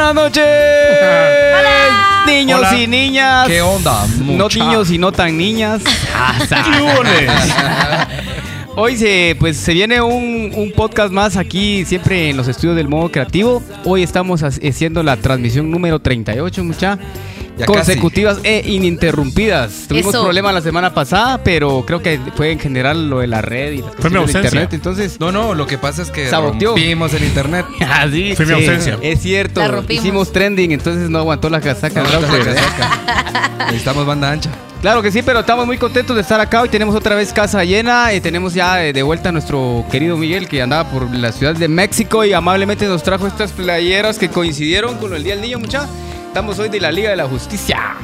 Buenas noches. Niños Hola. y niñas. ¿Qué onda? No mucha? niños y no tan niñas. Hoy se, pues, se viene un, un podcast más aquí, siempre en los estudios del modo creativo. Hoy estamos ha- haciendo la transmisión número 38, mucha. Ya consecutivas e ininterrumpidas. Tuvimos Eso. problemas la semana pasada, pero creo que fue en general lo de la red y las Fue mi de ausencia. internet. Entonces, No, no, lo que pasa es que Saboteó. rompimos el internet. así Fue mi ausencia. Es cierto. Hicimos trending, entonces no aguantó la casaca. Necesitamos banda ancha. Claro que sí, pero estamos muy contentos de estar acá. Hoy tenemos otra vez casa llena y tenemos ya eh, de vuelta a nuestro querido Miguel que andaba por la ciudad de México y amablemente nos trajo estas playeras que coincidieron con el Día del Niño, mucha. Estamos hoy de la Liga de la Justicia.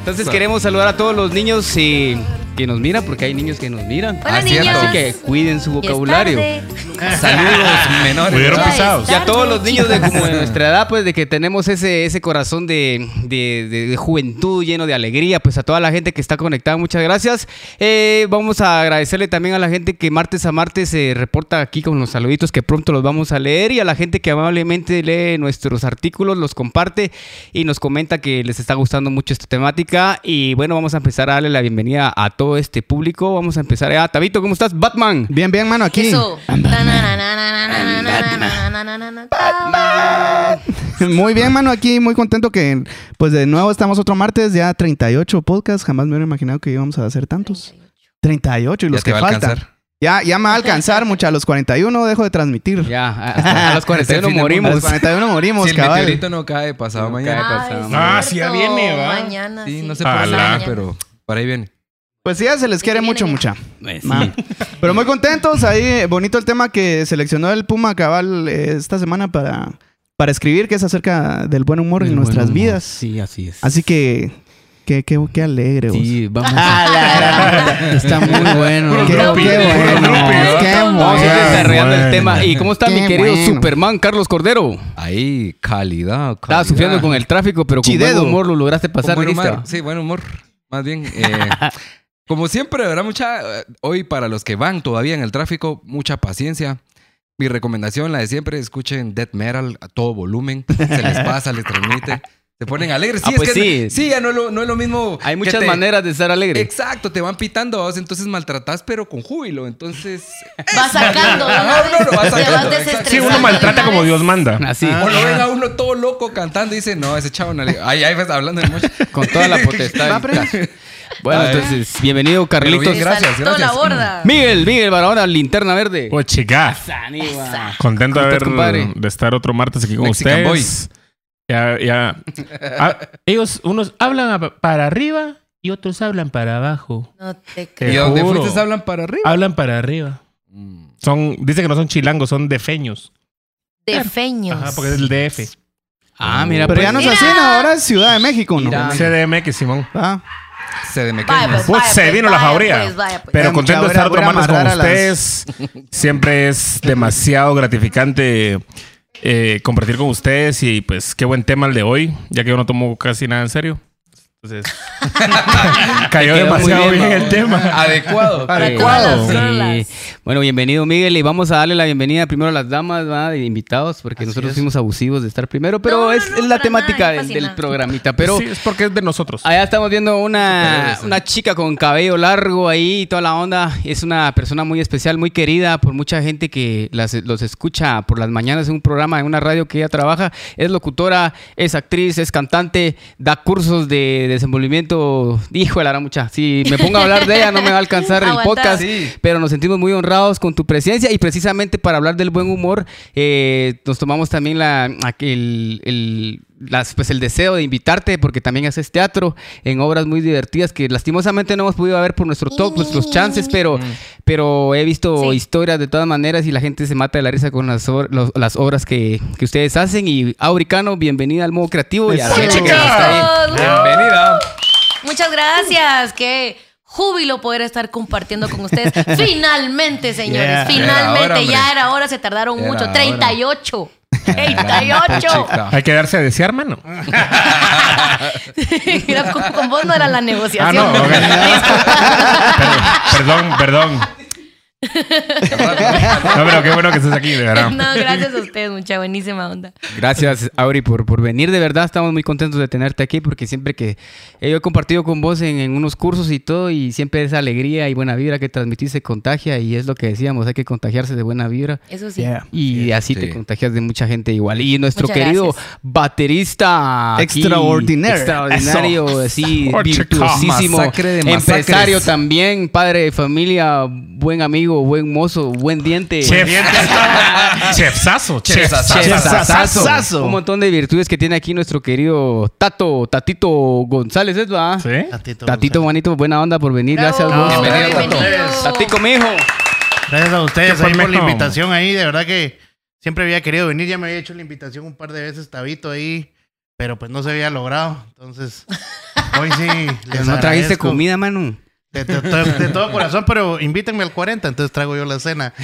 Entonces queremos saludar a todos los niños eh, que nos miran, porque hay niños que nos miran. Hola, Ah, niños. Así que cuiden su vocabulario. Saludos menores. Pisados. Y a todos los niños de chicos. como de nuestra edad, pues de que tenemos ese, ese corazón de, de- de- de juventud lleno de alegría, pues a toda la gente que está conectada, muchas gracias. Eh, vamos a agradecerle también a la gente que martes a martes se reporta aquí con los saluditos que pronto los vamos a leer y a la gente que amablemente lee nuestros artículos, los comparte y nos comenta que les está gustando mucho esta temática. Y bueno, vamos a empezar a darle la bienvenida a todo este público. Vamos a empezar. Ah, Tabito, ¿cómo estás? Batman. Bien, bien, mano, aquí. Eso. Muy bien, mano, aquí muy contento que, pues de nuevo estamos otro martes, ya 38 podcasts, jamás me hubiera imaginado que íbamos a hacer tantos. 38 y los que va a faltan. alcanzar. Ya, ya me va a alcanzar, mucha, a los 41 dejo de transmitir. Ya, hasta a los 41 fin del A morimos. los 41 morimos, Si el cabal. meteorito no cae pasado No mañana. cae. Pasado. Ah, sí, ya viene, ¿va? Mañana, Sí, sí. no sé por Ala. qué, pero por ahí viene. Pues sí, ya se les quiere mucho, mucha. Sí. Ma. Pero muy contentos, ahí bonito el tema que seleccionó el Puma Cabal eh, esta semana para, para escribir, que es acerca del buen humor en El nuestras buen humor. vidas. Sí, así es. Así que, qué, qué, qué alegre. Sí, vamos. Ah, Está muy bueno. Qué, qué bueno. Qué Vamos a ir bueno. desarrollando el tema. ¿Y cómo está Qué mi querido bueno. Superman Carlos Cordero? Ahí, calidad. Estaba calidad. sufriendo con el tráfico, pero con Chidedo. buen humor lo lograste Con pasar, buen humor. Sí, buen humor. Más bien. eh, como siempre, ¿verdad? Mucha. Hoy, para los que van todavía en el tráfico, mucha paciencia. Mi recomendación, la de siempre, escuchen death metal a todo volumen. Se les pasa, les transmite. Se ponen alegres. Sí, Ah, es pues que sí. sí, ya no es lo, no es lo mismo. Hay muchas te- maneras de estar alegre. Exacto, te van pitando, vos, entonces maltratás, pero con júbilo. Entonces. Va sacando. Ajá, uno lo va sacando, Sí, uno maltrata como. Dios manda. Así, O lo ven a uno todo loco cantando y dice, no, ese chavo no le. Ay, ay, pues, hablando de mucho. con toda la potestad. Bueno, Ay. entonces, bienvenido, Carlitos. bien, gracias, gracias. la borda. Miguel, Miguel, para ahora, linterna verde. Pues chica, Esa. contento de, de estar otro martes aquí con Mexican ustedes. Ya, ya. Ah, ellos, unos hablan para arriba y otros hablan para abajo. No te ¿Y creo. a dónde fuiste hablan para arriba? Hablan para arriba. Mm. Son, dice que no son chilangos, son defeños. De feños. Ajá, porque es el DF. Ah, mira, Pero pues, ya no es así, ahora es Ciudad de México, ¿no? Mira. CDMX, Simón. Ah, Se de pues, Pues, vaya, se pues, vino la jauría. pues, vaya, pues. Pero contento de estar otro con las- ustedes. Siempre es demasiado gratificante eh, compartir con ustedes y pues qué buen tema el de hoy, ya que yo no tomo casi nada en serio. Entonces, cayó demasiado bien, bien, el tema. Adecuado. Adecuado. Rolas. Bueno, bienvenido Miguel y vamos a darle la bienvenida primero a las damas ¿verdad? de invitados porque nosotros fuimos abusivos de estar primero, pero No, es, no, es la temática nada, del, programita. Pero sí, es porque es de nosotros. allá estamos viendo una, una chica con cabello largo ahí y toda la onda. Es una persona muy especial, muy querida por mucha gente que las- los escucha por las mañanas en un programa, en una radio que ella trabaja. Es locutora, es actriz, es cantante, da cursos de desenvolvimiento. Hijo de la mucha. Si me pongo a hablar de ella no me va a alcanzar el podcast. Sí. Pero nos sentimos muy honrados con tu presencia y precisamente para hablar del buen humor eh, nos tomamos también la, el, las- pues el deseo de invitarte porque también haces teatro en obras muy divertidas que lastimosamente no hemos podido ver por nuestro talk, nuestros chances, pero, pero he visto Sí. historias de todas maneras y la gente se mata de la risa con las, or- los- las obras que, que ustedes hacen. Y Auricano, bienvenida al modo creativo y a la Eso. gente que nos está ahí. Chicos, Bienvenida. Muchas gracias. Qué júbilo poder estar compartiendo con ustedes. Finalmente, señores. Yeah. Finalmente. Era hora, hombre. ya era hora. Se tardaron Era mucho. hora. 38. 38. Chica. Hay que darse a desear, mano. Con, con vos no era la Ah, negociación. no. ok. Per- perdón, perdón. No, pero qué bueno que estés aquí, de verdad. No, gracias a ustedes, mucha buenísima onda. Gracias, Auri, por, por venir. De verdad, estamos muy contentos de tenerte aquí porque siempre que eh, yo he compartido con vos en, en unos cursos y todo, y siempre esa alegría y buena vibra que transmitís se contagia, y es lo que decíamos, hay que contagiarse de buena vibra. Eso sí. Yeah. Y así te contagias de mucha gente igual. Y nuestro Muchas querido gracias. baterista. aquí, Extraordinario. Extraordinario, así, virtuosísimo. Masacre de masacres. Empresario también, padre de familia, buen amigo, buen mozo, buen diente. Chef. Chefsazo. Chef. Chefsazo. Chefazazo. Un montón de virtudes que tiene aquí nuestro querido Tato, Tatito González, ¿es va? ¿Sí? Tatito, Tatito, bonito, buena onda por venir. Bravo. Gracias, vos. Bienvenido, Tato. Bienvenido. Tatico, mijo. Gracias a ustedes ¿Qué fue, ahí por la invitación ahí. De verdad que siempre había querido venir. Ya me había hecho la invitación un par de veces, Tabito ahí. Pero pues no se había logrado. Entonces, hoy sí. Les no trajiste comida, mano. De, de- de- de todo corazón, pero invítenme al 40, entonces traigo yo la cena.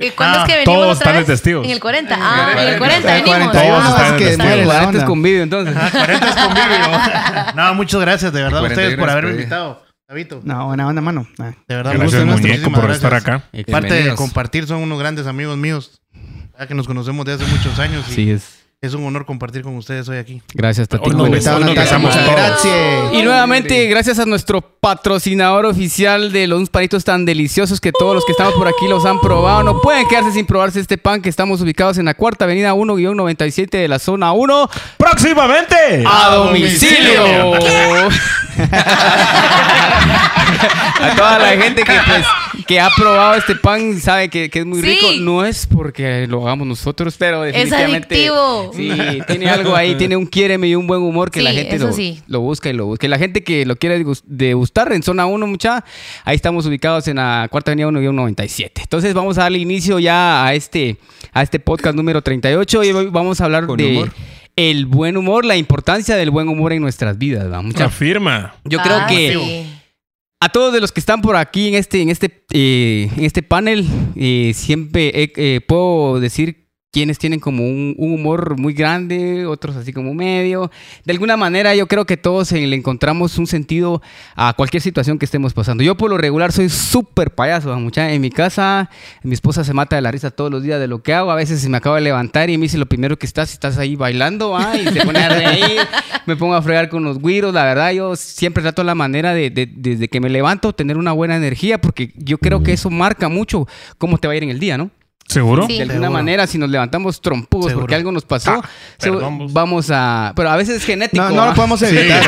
¿Y cuándo Ah, es que venimos todos otra están testigos. En el 40. Ah, en el 40 El venimos. 41 Todos es están que en muere el la Cuarenta es onda. convivio, entonces. Ajá, 40 es convivio. No, muchas gracias, de verdad, a ustedes 41 por haberme es invitado. Tabito, No, buena onda, mano. Ah. de verdad, un Gracias, gusto, muñeco, por estar gracias. acá. Parte de compartir, son unos grandes amigos míos. Ya que nos conocemos de hace muchos años y Sí, es. Es un honor compartir con ustedes hoy aquí. Gracias, Natalia, besamos muchas todos. gracias. Y nuevamente, gracias a nuestro patrocinador oficial de los panitos tan deliciosos que todos los que estamos por aquí los han probado. No pueden quedarse sin probarse este pan que estamos ubicados en la cuarta avenida 1-97 de la zona 1 ¡Próximamente! a domicilio. a toda la gente que pues que ha probado este pan sabe que, que es muy Sí. rico. No es porque lo hagamos nosotros, pero definitivamente adictivo. sí tiene algo ahí, tiene un quiéreme y un buen humor que Sí, la gente lo, sí. lo busca y lo busca. Y la gente que lo quiere gus- degustar en zona 1, mucha, ahí estamos ubicados en la cuarta avenida 1-97. Entonces vamos a darle inicio ya a este, a este podcast número 38 y hoy vamos a hablar Con de humor. el buen humor, la importancia del buen humor en nuestras vidas. ¿va? Mucha- Afirma. yo creo Ah, que sí. A todos de los que están por aquí en este, en este, eh, en este panel, eh, siempre eh, puedo decir quienes tienen como un, un humor muy grande, otros así como medio. De alguna manera yo creo que todos eh, le encontramos un sentido a cualquier situación que estemos pasando. Yo por lo regular soy súper payaso, mucha. En mi casa mi esposa se mata de la risa todos los días de lo que hago. A veces se me acaba de levantar y me dice lo primero que estás, estás ahí bailando, ¿va? y se pone a reír. me pongo a fregar con los güiros. La verdad, yo siempre trato la manera de, de- desde que me levanto, tener una buena energía, porque yo creo que eso marca mucho cómo te va a ir en el día, ¿no? ¿Seguro? Sí. De alguna Seguro. manera, si nos levantamos trompudos Seguro. porque algo nos pasó, Ah, perdón, vamos a... Pero a veces es genético. No, lo podemos evitar.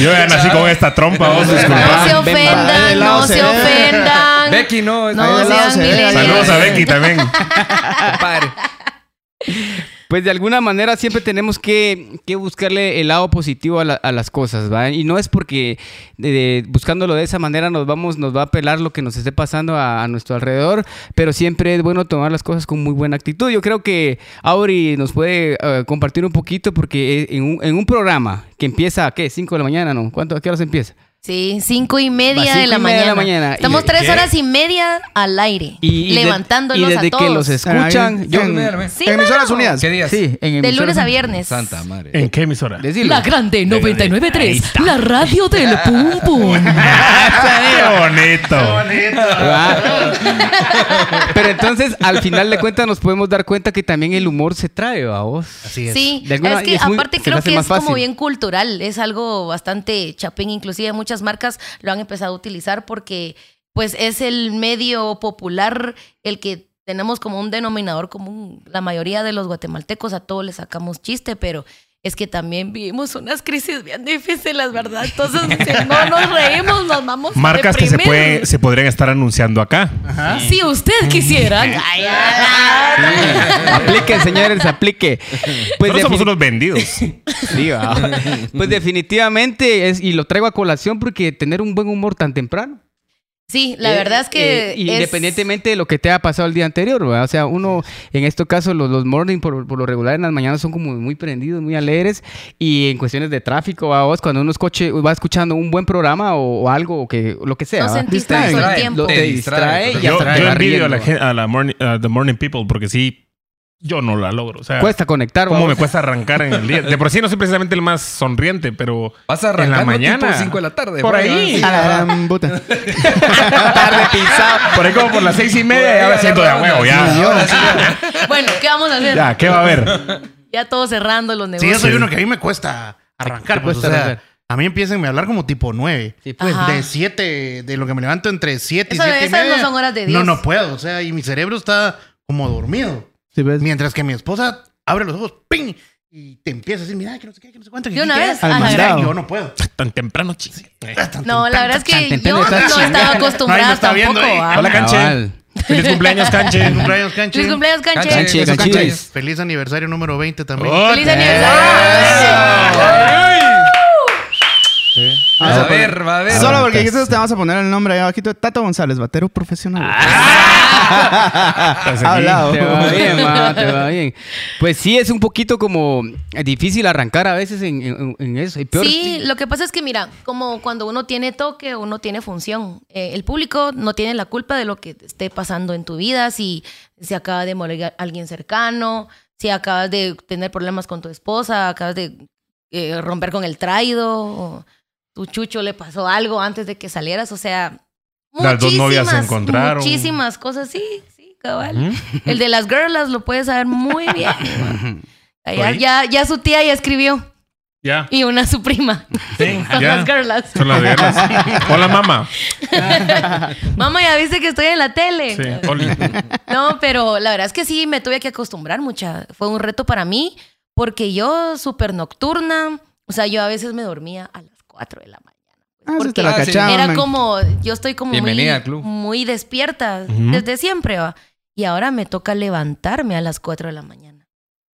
Yo ya nací con esta trompa, vos No se ofendan, no se ofendan. Becky, no. No sean se. Saludos a Becky también. Compadre. Pues de alguna manera siempre tenemos que, que buscarle el lado positivo a, la- a las cosas, ¿va? Y no es porque eh, buscándolo de esa manera nos vamos, nos va a pelar lo que nos esté pasando a, nuestro alrededor, pero siempre es bueno tomar las cosas con muy buena actitud. Yo creo que Auri nos puede eh, compartir un poquito porque en un, en un programa que empieza, ¿qué? ¿5 de la mañana, no? ¿Cuánto, ¿A qué horas empieza? Sí, cinco y media, cinco de, la y media de la mañana. Estamos ¿Y- tres qué? horas y media al aire, Y, y de- levantándolos y desde a todos. que los escuchan, Ahí, yo... en- Sí, en emisoras mano. unidas. ¿Qué días? Sí, en De lunes a viernes. Santa madre. ¿En qué emisora? Decilo. La grande 993, la radio del pum pum. ¡Qué bonito! ¿Va? Pero entonces, al final de cuentas, nos podemos dar cuenta que también el humor se trae, ¿va vos? Así es. Sí, De alguna- es que es muy- aparte creo que es como bien cultural, es algo bastante chapín, inclusive muchas marcas lo han empezado a utilizar porque pues es el medio popular el que tenemos como un denominador común, la mayoría de los guatemaltecos a todos le sacamos chiste, pero es que también vivimos unas crisis bien difíciles, ¿verdad? Entonces, si no nos reímos, nos vamos a Marcas que se, puede, se podrían estar anunciando acá. Si usted quisiera, Ay, ay, Aplique, señores, aplique. Pues Nosotros somos unos vendidos. Sí, va. Pues definitivamente, es, y lo traigo a colación porque tener un buen humor tan temprano. Sí, la Eh, verdad es que eh, es- independientemente de lo que te haya pasado el día anterior, ¿verdad? o sea, uno en este caso los, los morning por, por lo regular en las mañanas son como muy prendidos, muy alegres y en cuestiones de tráfico, ¿va? vos cuando uno escoche, va escuchando un buen programa o, o algo o que lo que sea, no sentís Distrae. tanto el Distrae. tiempo. Lo- te Te distrae y Yo, hasta te yo envidio a la, a la morning, the morning people porque sí yo no la logro. O sea, Cuesta conectar. ¿Cómo me cuesta arrancar en el día? De por sí no soy precisamente el más sonriente, pero Vas a en la arrancar mañana. tipo 5 de la tarde. Por ahí. A la gran puta. Tarde pisado. Por ahí como por las seis y media ya me siento de huevo, ya. Bueno, ¿qué vamos a hacer? Ya, ¿qué va a haber? Ya todos cerrando los Sí, negocios. yo soy uno que a mí me cuesta arrancar. Pues, cuesta o sea, arrancar. a mí empiezan a hablar como tipo 9. Sí, pues. De 7, de lo que me levanto entre 7 y Eso- 7 y esas no media. son horas de No, Dios. no puedo. O sea, y mi cerebro está como dormido. ¿Sí ves? Mientras que mi esposa abre los ojos, ¡ping! Y te empieza a decir, mira, que no sé qué, que no sé cuánto. que De una vez, a. Yo no puedo. Tan temprano, ching. No, la verdad es que yo no estaba acostumbrada tampoco. Hola, Canche. Feliz cumpleaños, Canche. Feliz cumpleaños, Canchi. Feliz cumpleaños, Canche. Canche, Canche, canche. Feliz aniversario número 20 también. Oh, Feliz aniversario. A poner- ver, va a ver. Solo porque dijiste, te vamos a poner el nombre ahí abajito. Tato González, batero profesional. Hablado. Te va bien, ma, te va bien. Pues sí, es un poquito como difícil arrancar a veces en, en- en eso. Y peor, Sí, lo que pasa es que, mira, como cuando uno tiene toque, uno tiene función. Eh, el público no tiene la culpa de lo que esté pasando en tu vida, si se acaba de morir a- alguien cercano, si acabas de tener problemas con tu esposa, acabas de eh, romper con el traido, o tu chucho le pasó algo antes de que salieras, o sea... Las dos novias se muchísimas, encontraron. Muchísimas cosas, sí, sí, cabal. El de las girlas lo puedes saber muy bien. Ya, ya, ya su tía ya escribió. Ya. Y una su prima. Sí, Son ya. las girlas. Son las guerras. Hola, mamá. Mamá, ya viste que estoy en la tele. Sí, Oli. No, pero la verdad es que sí me tuve que acostumbrar mucha. Fue un reto para mí porque yo súper nocturna. O sea, yo a veces me dormía a las 4 de la mañana. Ah, sí Porque te la Ah, cachaban, era man. como, yo estoy como al muy, club. muy despierta Ujú. desde siempre. ¿va? Y ahora me toca levantarme a las 4 de la mañana.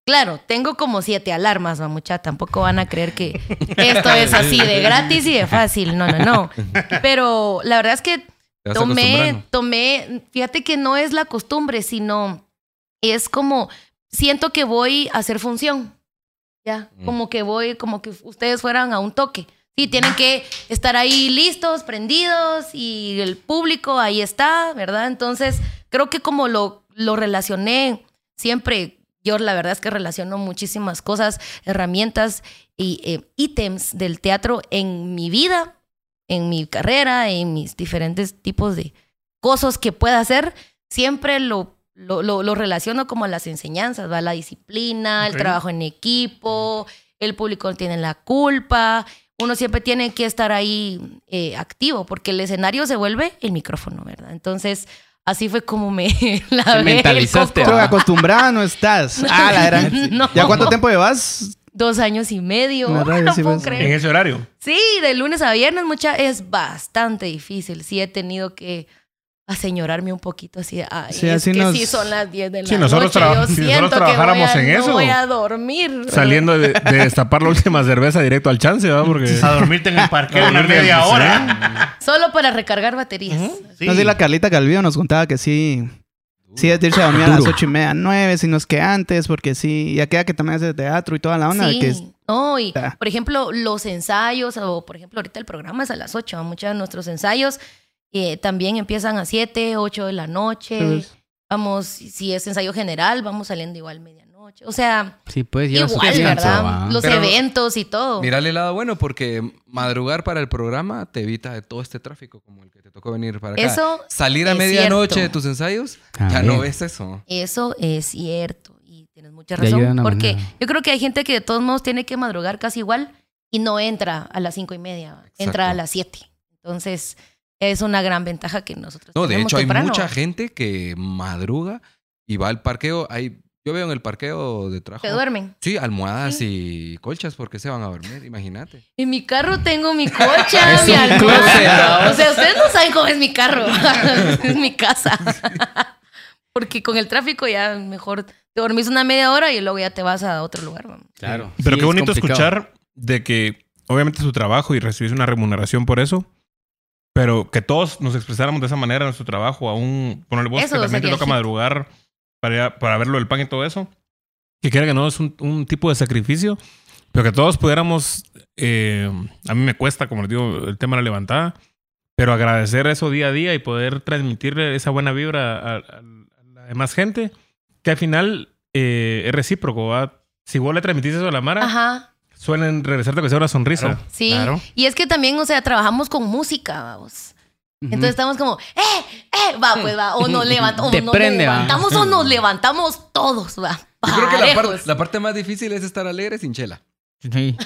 Claro, tengo como siete alarmas, va mucha. Tampoco van a creer que esto es así de gratis y de fácil. No, no, no. Pero la verdad es que tomé, tomé, fíjate que no es la costumbre, sino es como, siento que voy a hacer función. Ya, Mm. como que voy, como que ustedes fueran a un toque. Sí, tienen que estar ahí listos, prendidos y el público ahí está, ¿verdad? Entonces, creo que como lo, lo relacioné siempre, yo la verdad es que relaciono muchísimas cosas, herramientas y eh, ítems del teatro en mi vida, en mi carrera, en mis diferentes tipos de cosas que pueda hacer, siempre lo, lo, lo- lo relaciono como a las enseñanzas, ¿va? La disciplina, el trabajo en equipo, el público tiene la culpa. Uno siempre tiene que estar ahí eh, activo porque el escenario se vuelve el micrófono, ¿verdad? Entonces, así fue como me el mentalizaste. Pero acostumbrada no estás. Ah, la gran. No. ¿Ya cuánto tiempo llevas? Dos años y medio. La no sí, puedo pues. creer. En ese horario. Sí, de lunes a viernes, mucha, es bastante difícil. Sí, he tenido que aseñorarme un poquito así. de, Ay, Sí, es así que nos- sí son las 10 de la Sí, nosotros noche. traba- Yo si nosotros siento que trabajáramos voy a, en no eso, voy a dormir. Saliendo de, de destapar la última cerveza directo al chance, ¿verdad? Porque. A dormirte en el parqueo una media hora. Solo para recargar baterías. Sí. No sé, la Carlita Calvillo nos contaba que sí. Sí, es irse a dormir a las ocho y media, nueve, si no es que antes, porque sí, ya queda que también hace teatro y toda la onda. Sí. Que es, No, y Ah. por ejemplo, los ensayos, o por ejemplo, ahorita el programa es a las 8. Muchos de nuestros ensayos eh, también empiezan a 7, 8 de la noche. Vamos, si es ensayo general, vamos saliendo igual medianoche. O sea, Sí, pues igual, ¿verdad? va. Los Pero- eventos y todo. Mírale el lado bueno porque madrugar para el programa te evita de todo este tráfico como el que te tocó venir para acá. Eso Salir a es medianoche de tus ensayos, Ah, ya no ves eso. Eso es cierto y tienes mucha razón. Porque manera. yo creo que hay gente que de todos modos tiene que madrugar casi igual y no entra a las cinco y media, entra a las siete. Entonces es una gran ventaja que nosotros No, de hecho hay mucha gente que madruga y va al parqueo. Hay, yo veo en el parqueo de trabajo. que duermen. Sí, almohadas y colchas porque se van a dormir, imagínate. En mi carro tengo mi cocha, Es mi almohada. O sea, ustedes no saben cómo es mi carro. es mi casa. Porque con el tráfico ya mejor te dormís una media hora y luego ya te vas a otro lugar. Claro. Pero qué bonito escuchar de que obviamente es su trabajo y recibís una remuneración por eso. Pero que todos nos expresáramos de esa manera en nuestro trabajo, aún ponerle Eso que también te toca hit. madrugar para, para verlo del pan y todo eso. Que quiera que no es un, un tipo de sacrificio, pero que todos pudiéramos. eh, a mí me cuesta, como les digo, el tema de la levantada, pero agradecer eso día a día y poder transmitirle esa buena vibra a, a- a la demás gente, que al final eh, es recíproco, ¿va? Si vos le transmitís eso a la Mara, Ajá. Suelen regresarte que sea una sonrisa. Claro. Sí. Claro. Y es que también, o sea, trabajamos con música, vamos. Entonces estamos como, ¡eh! ¡eh! Va, pues va. O nos, levant o Te nos prende, va. levantamos o nos levantamos todos, va. Yo creo que la, par- Parejos. la parte más difícil es estar alegre sin chela. Sí.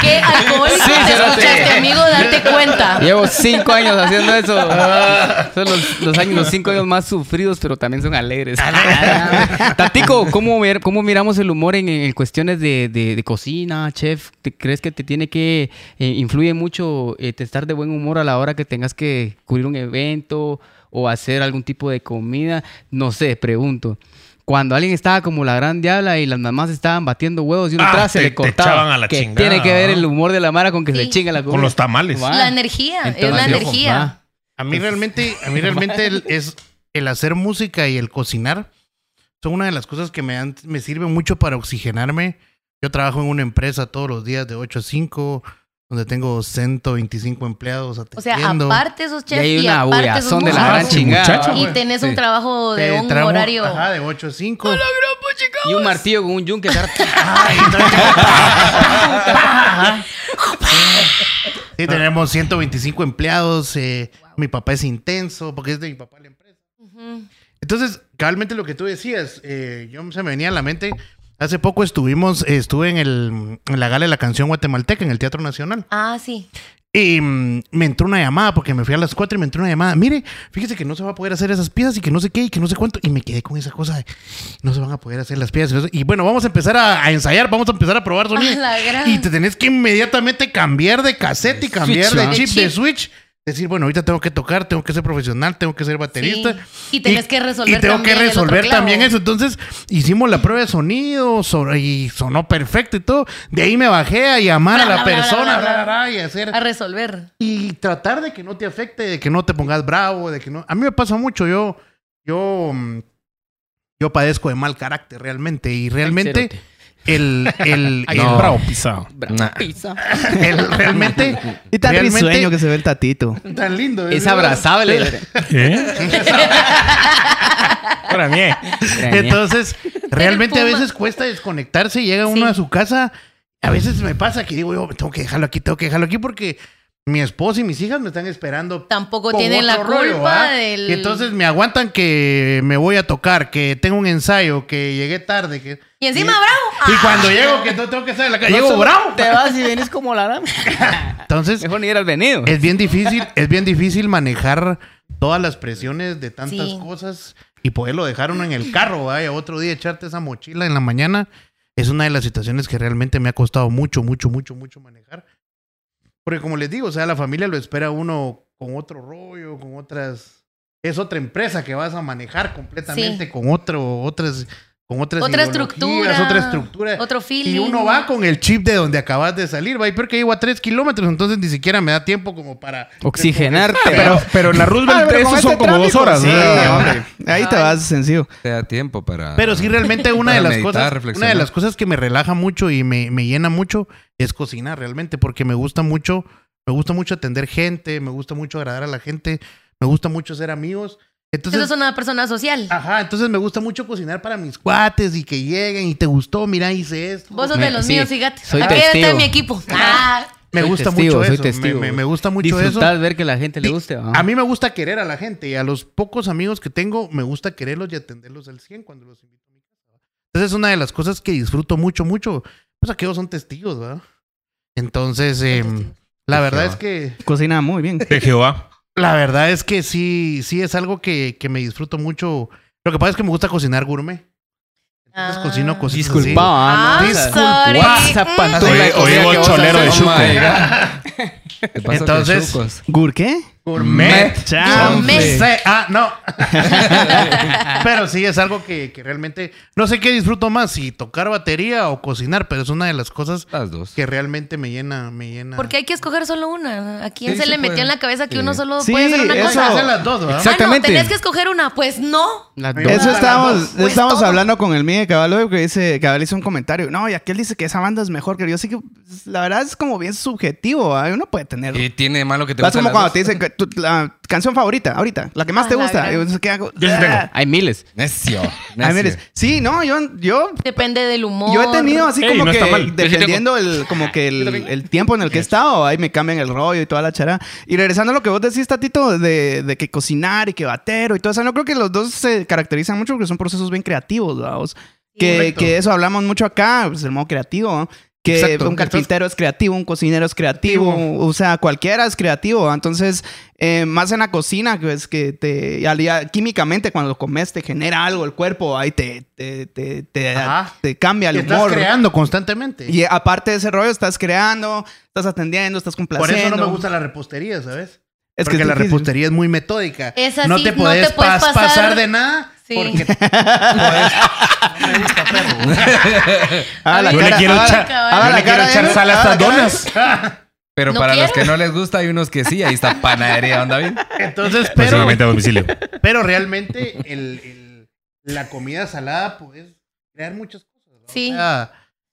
¿Qué alcohólico Sí, te escuchaste, amigo? Date cuenta. Llevo cinco años haciendo eso. Son los, los años, los cinco años más sufridos, pero también son alegres. Tatico, ¿cómo, ver- cómo miramos el humor en, en cuestiones de, de- de cocina, chef? ¿Te crees que te tiene que eh, influye mucho eh, estar de buen humor a la hora que tengas que cubrir un evento o hacer algún tipo de comida? No sé, pregunto. Cuando alguien estaba como la gran diabla y las mamás estaban batiendo huevos y uno Ah, atrás se te- le cortaba. echaban a la que chingada, tiene que ver el humor de la mara con que Sí. se chinga la comida. Con los tamales. Va. La energía, es la energía. va. A mí realmente, a mí realmente el- es el hacer música y el cocinar son una de las cosas que me, han- me sirven mucho para oxigenarme. Yo trabajo en una empresa todos los días de 8 a 5, donde tengo 125 empleados O sea, atendiendo. aparte esos Y chefs hay y, una aparte esos bullazón de la gran chingada. muchacho, ¿va? Y tenés un Sí. trabajo de Eh, un trabajo- horario. Ajá, de 8 a 5. Y un martillo con un yunque. Sí, tenemos 125 empleados. eh, Mi papá es intenso porque es de mi papá la empresa. Ujú. Entonces, cabalmente lo que tú decías, eh, yo se me venía a la mente. Hace poco estuvimos, estuve en, el, en la gala de la canción guatemalteca en el Teatro Nacional. Ah, sí. Y mm, me entró una llamada porque me fui a las 4 y me entró una llamada. Mire, fíjese que no se va a poder hacer esas piezas y que no sé qué y que no sé cuánto. Y me quedé con esa cosa de no se van a poder hacer las piezas. y no sé- Y bueno, vamos a empezar a, a ensayar, vamos a empezar a probar sonido. A la gran. Y te tenés que inmediatamente cambiar de cassette y cambiar Switch, de chip, De switch. Decir, bueno, ahorita tengo que tocar, tengo que ser profesional, tengo que ser baterista. Sí. Y tenés que resolver Y tengo también que el otro resolver clavo. también eso. Entonces, hicimos la prueba de sonido so- y sonó perfecto y todo. De ahí me bajé a llamar a la bla, persona bla, bla, bla, bla. bla, y hacer A resolver. y tratar de que no te afecte, de que no te pongas bravo, de que no. A mí me pasa mucho, yo, yo, mm, yo padezco de mal carácter realmente y realmente el, el, Ay, el- No. Bravo pisado. Nah. El- realmente Y tan realmente- risueño que se ve el tatito. tan lindo, Es ¿verdad? abrazable. ¿Qué? Para mí. Entonces, realmente a veces cuesta desconectarse, llega uno Sí. a su casa, a veces me pasa que digo yo, tengo que dejarlo aquí, tengo que dejarlo aquí porque mi esposa y mis hijas me están esperando Tampoco tienen la rollo, culpa del. Y entonces me aguantan que me voy a tocar, que tengo un ensayo, que llegué tarde. Que... Y encima y, bravo. Y Ah. cuando llego, que no tengo que salir de la casa, No llego bravo. Te vas y vienes como la. Entonces, Mejor ni hubieras venido. es bien difícil, es bien difícil manejar todas las presiones de tantas Sí. cosas y poderlo dejar uno en el carro, vaya, otro día echarte esa mochila en la mañana. Es una de las situaciones que realmente me ha costado mucho, mucho, mucho, mucho manejar. Porque como les digo, o sea, la familia lo espera uno con otro rollo, con otras... Es otra empresa que vas a manejar completamente Sí. con otro, otras, con otras Otra estructura. otra estructura. Otro feeling. Y uno va con el chip de donde acabas de salir, va. Y peor que llego a tres kilómetros, entonces ni siquiera me da tiempo como para... Oxigenarte. Pero, pero en la Roosevelt Ah, eso son este como dos horas. sí. Ahí te vas sencillo. Te da tiempo para. Pero sí, realmente una de las meditar, cosas, una de las cosas que me relaja mucho y me, me llena mucho es cocinar realmente, porque me gusta mucho, me gusta mucho atender gente, me gusta mucho agradar a la gente, me gusta mucho ser amigos. Entonces, Eso es una persona social. ajá, entonces me gusta mucho cocinar para mis cuates y que lleguen y te gustó, mira, hice esto. Vos sos Me- de los sí, míos, fíjate. soy Aquí está mi equipo. Ah. me gusta testigo, mucho soy eso, testigo. me, me- me gusta mucho eso. Disfrutar ver que la gente le guste. A mí me gusta querer a la gente y a los pocos amigos que tengo me gusta quererlos y atenderlos al 100 cuando los invito a mi casa. Entonces es una de las cosas que disfruto mucho, mucho. Pues aquellos son testigos, ¿verdad? Entonces, eh, la verdad es que, Cocina muy bien. De Jehová. La verdad es que sí, sí es algo que, que me disfruto mucho. Lo que pasa es que me gusta cocinar gourmet. Entonces Ah. cocino cositas así. Disculpa, Ah, ¿no? oímos que vos cholero de chuco. Oh my God. ¿Qué pasa Entonces-? ¿Gur qué? Gourmet. Sí, Ah, no. pero sí, es algo que, que realmente... No sé qué disfruto más, si tocar batería o cocinar, pero es una de las cosas Las dos. que realmente me llena, me llena. Porque hay que escoger solo una. ¿A quién Sí, se le metió en la cabeza que Sí. uno solo Sí, puede hacer una eso- cosa? hacer las dos, ¿verdad? Exactamente. Ah, no, tenés que escoger una. Pues no. Las Eso dos. Eso estábamos. Pues estábamos todo. hablando con el Miguel Cabal hoy que dice, Cabal hizo un comentario. No, y aquel dice que esa banda es mejor que yo. Sí que pues, la verdad es como bien subjetivo. Uno puede tener. Y tiene malo que te Vas como las cuando dos. te dicen que tu- la canción favorita, ahorita, la que más Ah, te gusta. Yo sí tengo. "Ah". Hay miles. Necio. Necio. mires, sí, no, yo, yo, Depende del humor. yo he tenido así Ey, como no que sí dependiendo el, como que el, el tiempo en el que he estado, ahí me cambian el rollo y toda la chara. Y regresando a lo que vos decís, Tatito, de, de que cocinar y que batero y todo eso, no creo que los dos se caracterizan mucho porque son procesos bien creativos, vamos. Que, que eso hablamos mucho acá, pues el modo creativo, ¿no? Que Exacto. un carpintero es creativo, un cocinero es creativo, o sea, cualquiera es creativo. Entonces, eh, más en la cocina, que es que te, ya- químicamente cuando lo comes te genera algo el cuerpo, ahí te, te, te, te, cambia el Y estás humor. creando constantemente. Y aparte de ese rollo, estás creando, estás atendiendo, estás Por complaciendo. eso no me gusta la repostería, ¿sabes? Es Porque que es la repostería es muy metódica. Es así, no te no puedes, te puedes pas- pasar- pasar de nada. Sí. Porque podés- No me gusta, perro. Ah, la Yo le quiero ah, echar, la- ah, yo la le quiero echar sal a ah, estas donas. Pero ¿No para los que no les gusta, hay unos que sí. Ahí está panadería, ¿onda bien? Entonces, pero, Próximamente a domicilio. pero realmente el, el- la comida salada puedes crear muchas cosas. ¿no? Sí. O sea,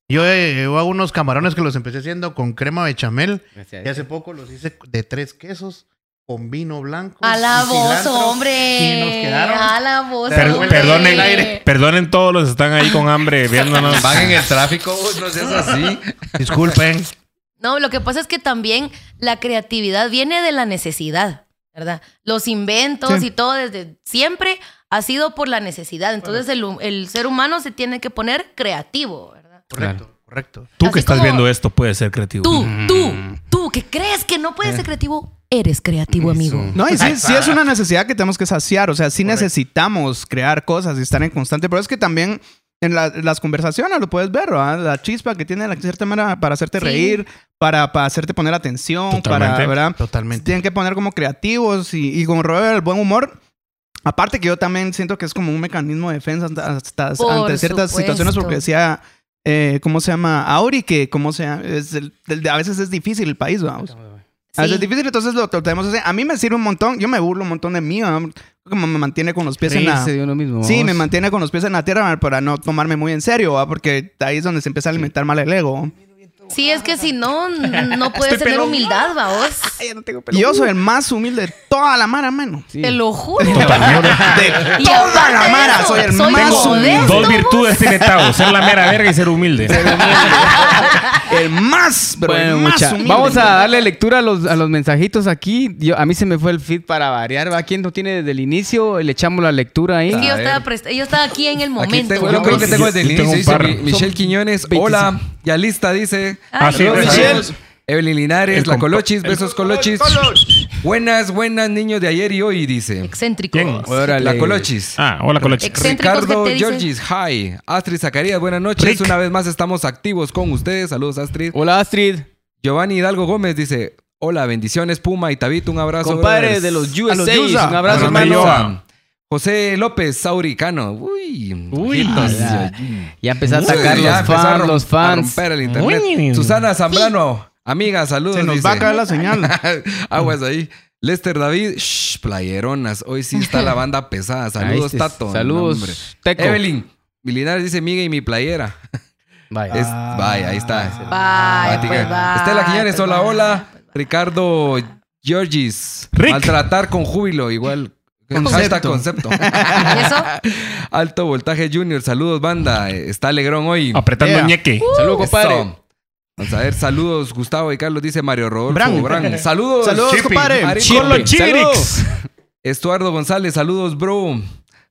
yo, eh, yo hago unos camarones que los empecé haciendo con crema bechamel y hace poco los hice de tres quesos con vino blanco. A la voz, hombre. Y nos quedaron. A la voz, Per- hombre. perdonen, perdonen todos los que están ahí con hambre viéndonos. Van en el tráfico, no seas así. Disculpen. No, lo que pasa es que también la creatividad viene de la necesidad, ¿verdad? Los inventos Sí. y todo desde siempre ha sido por la necesidad. Entonces el, ser humano se tiene que poner creativo, ¿verdad? Correcto, correcto. Tú Así que estás viendo esto puedes ser creativo. Tú, tú, tú que crees que no puedes ser creativo, eres creativo, amigo. No, y sí, sí es una necesidad que tenemos que saciar. O sea, sí necesitamos crear cosas y estar en constante. Pero es que también en la- las conversaciones lo puedes ver, ¿verdad? La chispa que tiene la cierta manera para hacerte Sí. reír, para, para hacerte poner atención, para, Totalmente. ¿verdad? Totalmente. Tienen que poner como creativos y, y con rollo del buen humor. Aparte que yo también siento que es como un mecanismo de defensa hasta, hasta- ante ciertas supuesto. situaciones porque decía, eh, ¿cómo se llama? Auri, que cómo se llama? Es el- el- a veces es difícil el país, vamos. A veces Sí. es difícil, entonces lo, que hacer. A mí me sirve un montón. Yo me burlo un montón de mí. Como me mantiene con los pies en la... Reírse de uno mismo. Sí, me mantiene con los pies en la tierra para no tomarme muy en serio, ¿verdad? porque ahí es donde se empieza a alimentar mal el ego. Sí, es que si no, no puedes tener pelón. humildad, vamos. Y yo soy el más humilde de toda la mara, mano. Sí. Te lo juro. De Y toda la mara, eso, soy el soy más modesto, humilde. Dos virtudes tiene Tavo, ser la mera verga y ser humilde. El más, pero Bueno, el más mucha- humilde. vamos a darle lectura a los, a los mensajitos aquí. Yo, a mí se me fue el feed para variar. ¿va? ¿Quién no tiene desde el inicio? Le echamos la lectura ahí. Que yo A estaba, yo aquí en el momento. tengo, yo creo que tengo desde el Yo tengo inicio. Dice Michelle Quiñones. 25. Hola, ya lista, dice. Sí, Saludos, pues, Michelle. Evelyn Linares, El la Colochis, besos Colochis. Buenas, buenas niños de ayer y hoy, dice. Excéntricos. Órale. La Colochis. Ah, hola, Colochi. Ex- Excéntricos, Ricardo. Georgis, hi. Astrid Zacarías, buenas noches. Rick. Una vez más estamos activos con ustedes. Saludos, Astrid. Hola, Astrid. Giovanni Hidalgo Gómez dice: Hola, bendiciones, Puma y Tabito, un abrazo. Compadre brothers. de los USA. Un abrazo, hermano. José López Sauricano. Uy, Uy, ojitos. ala. Ya empezó a Uy, ya los a fans, los a fans. romper el internet. Uy. Susana Zambrano, amiga, saludos. Se nos dice. va a caer la señal. Aguas ahí. Lester David, shh, playeronas. Hoy sí está la banda pesada. Saludos. Tato. Saludos. Teco. Evelyn, Milinares dice Miga y mi playera. Vaya. Es- vaya, ahí está. Bye, pues, bye, Estela Quiñones, pues, hola, hola. pues. Ricardo Georgis. Rick. Maltratar con júbilo, igual. Hashtag concepto. ¿Eso? Alto Voltaje Junior, saludos banda. Está alegrón hoy. Apretando Yeah. ñeque. Saludos, compadre. Eso. Vamos a ver, saludos Gustavo y Carlos, dice Mario Rodolfo Bran. Bran. Saludos. Saludos, compadre. Chippy. chirix. Estuardo González, saludos, bro.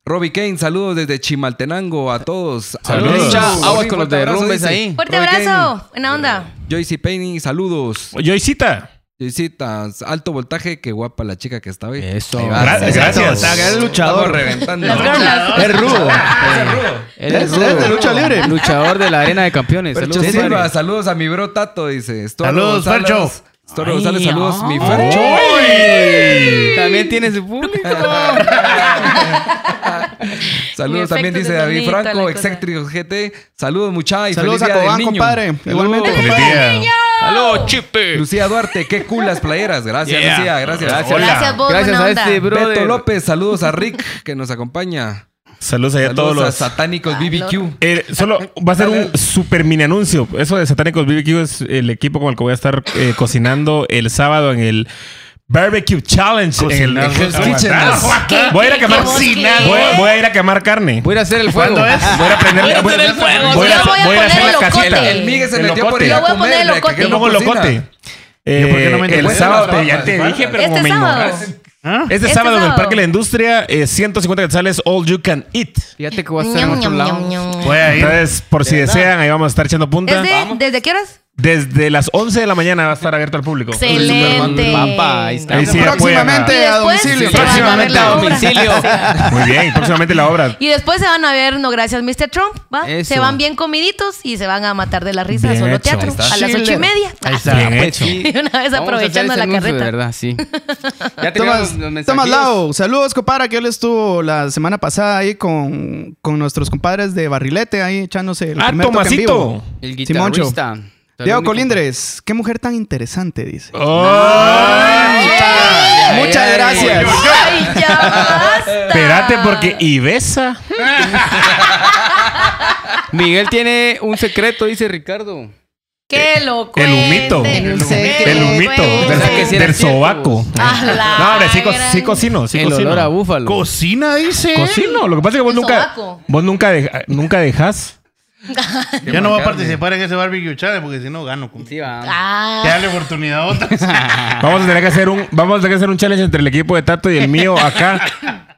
Robbie Kane, saludos desde Chimaltenango a todos. Saludos. Abrazo. Mucha agua Robbie, con los derrumbes ahí. Fuerte Robbie Kane. abrazo. Buena onda. Joycey Penny, saludos. Joycita. Joycitas, alto voltaje, qué guapa la chica que está hoy. Eso. Ahí va. Gracias, gracias. Es luchador. Reventando. Las girlas. Es rudo. Es- es de lucha libre. Luchador de la arena de campeones. Saludos, Silva, saludos a mi bro Tato, dice. Saludos. Fercho. Estuardo González, saludos, mi. Fercho. También tiene su público. Saludos también dice David Franco, excéntrico GT. Saludos muchachos. Saludos feliz a Cobán, compadre. Igualmente, Feliz compadre. día. Saludos, Chipe. Lucía Duarte, qué cool las playeras. Gracias, Yeah. Lucía, gracias. Gracias. Hola. Gracias, vos, Gracias a este brother. Beto López, saludos a Rick que nos acompaña. Saludos allá a todos Saludos los. a satánicos BBQ. Eh, solo va a ser un super mini anuncio. Eso de Satánicos BBQ es el equipo con el que voy a estar eh, cocinando el sábado en el Barbecue Challenge. En el, Cocinando. Hell's Kitchen. ¿Qué- Voy a ir a quemar. qué bosque? Voy, voy a ir a quemar carne. Voy a ir a hacer el fuego. Voy a ir a prender Voy a voy- hacer el fuego. Voy a, Yo voy a voy a hacer poner la el casita. locote. El Miguel se metió por ir Yo a voy a comer. Yo pongo locote. ¿Yo por qué no me Eh, el sábado, Bueno, ya te bueno. dije, pero Este como me. ¿Ah? Este, Este sábado en el. Parque de la Industria, eh, 150 quetzales All You Can Eat. Fíjate que voy a estar en Ñam, otro ñam, lado. ñam, ñam. Voy a ir. Entonces, por si desean, ahí vamos a estar echando punta. ¿Desde, ¿Desde qué horas? Desde las 11 de la mañana va a estar abierto al público. Excelente. Papá, ahí está. Ahí sí Próximamente a domicilio. Próximamente la a obra. domicilio. Muy bien, próximamente la obra. Y después se van a ver, no gracias, Mr. Trump, ¿va? Eso. Se van bien comiditos y se van a matar de la risa a Bien solo hecho, teatro a las ocho y media. Ahí está. Bien Pues hecho. Y una vez Vamos a hacer aprovechando ese la carreta. De verdad, sí. ya Tomás, Tomás. Lau, saludos, compadre, que él estuvo la semana pasada ahí con, con nuestros compadres de Barrilete, ahí echándose el Ah, primer toque en vivo. Tomasito. El Simoncho. Diego El Colindres, qué mujer tan interesante, dice. Ay, Muchas gracias. ¡Ay, ya basta! Espérate, porque Ibesa. Miguel tiene un secreto, dice Ricardo. ¡Qué loco! El humito. El El humito. cuente. Del, sobaco. A la No, hombre, sí, co- gran- sí cocino. Sí el cocino. olor a búfalo. Cocina, dice. Cocino. Lo que pasa es que vos El nunca, sobaco. vos nunca, nunca dejas. Yo no voy a participar en ese barbecue challenge porque si no gano. con- Sí, va. Ah, Que darle oportunidad a otras. Vamos a tener que hacer un, vamos a tener que hacer un challenge entre el equipo de Tato y el mío acá.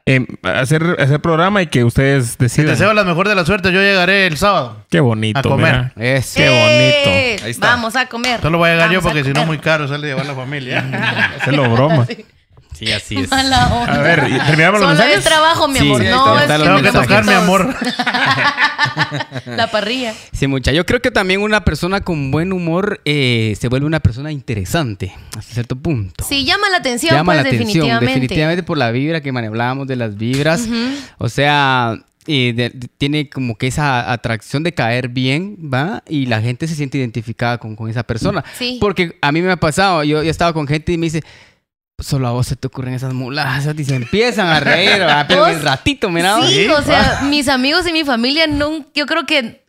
eh, hacer, hacer programa y que ustedes Te decidan. deseo la mejor de la suerte. Yo llegaré el sábado. Qué bonito. A comer. mira. Eso. Qué bonito. eh, Ahí está. Vamos a comer. Solo voy a llegar yo Vamos porque si no muy caro sale llevar la familia. Hacerlo broma. Sí, así es. Mala onda. A ver, ¿y ¿terminamos los Solo mensajes? es trabajo, mi Sí, amor. no, es Tengo que tocar mi amor. La parrilla. Sí, mucha. Yo creo que también una persona con buen humor eh, se vuelve una persona interesante hasta cierto punto. Sí, llama la atención, Llama pues, la atención, definitivamente. definitivamente por la vibra que hablábamos de las vibras. O sea, eh, de- de- tiene como que esa atracción de caer bien, ¿va? Y la gente se siente identificada con, con esa persona. Sí. Porque a mí me ha pasado, yo, yo he estado con gente y me dice, solo a vos se te ocurren esas mulas y se empiezan a reír, ¿va? pero Vos- un ratito, mira. Sí, o sea, mis amigos y mi familia, nun- yo creo que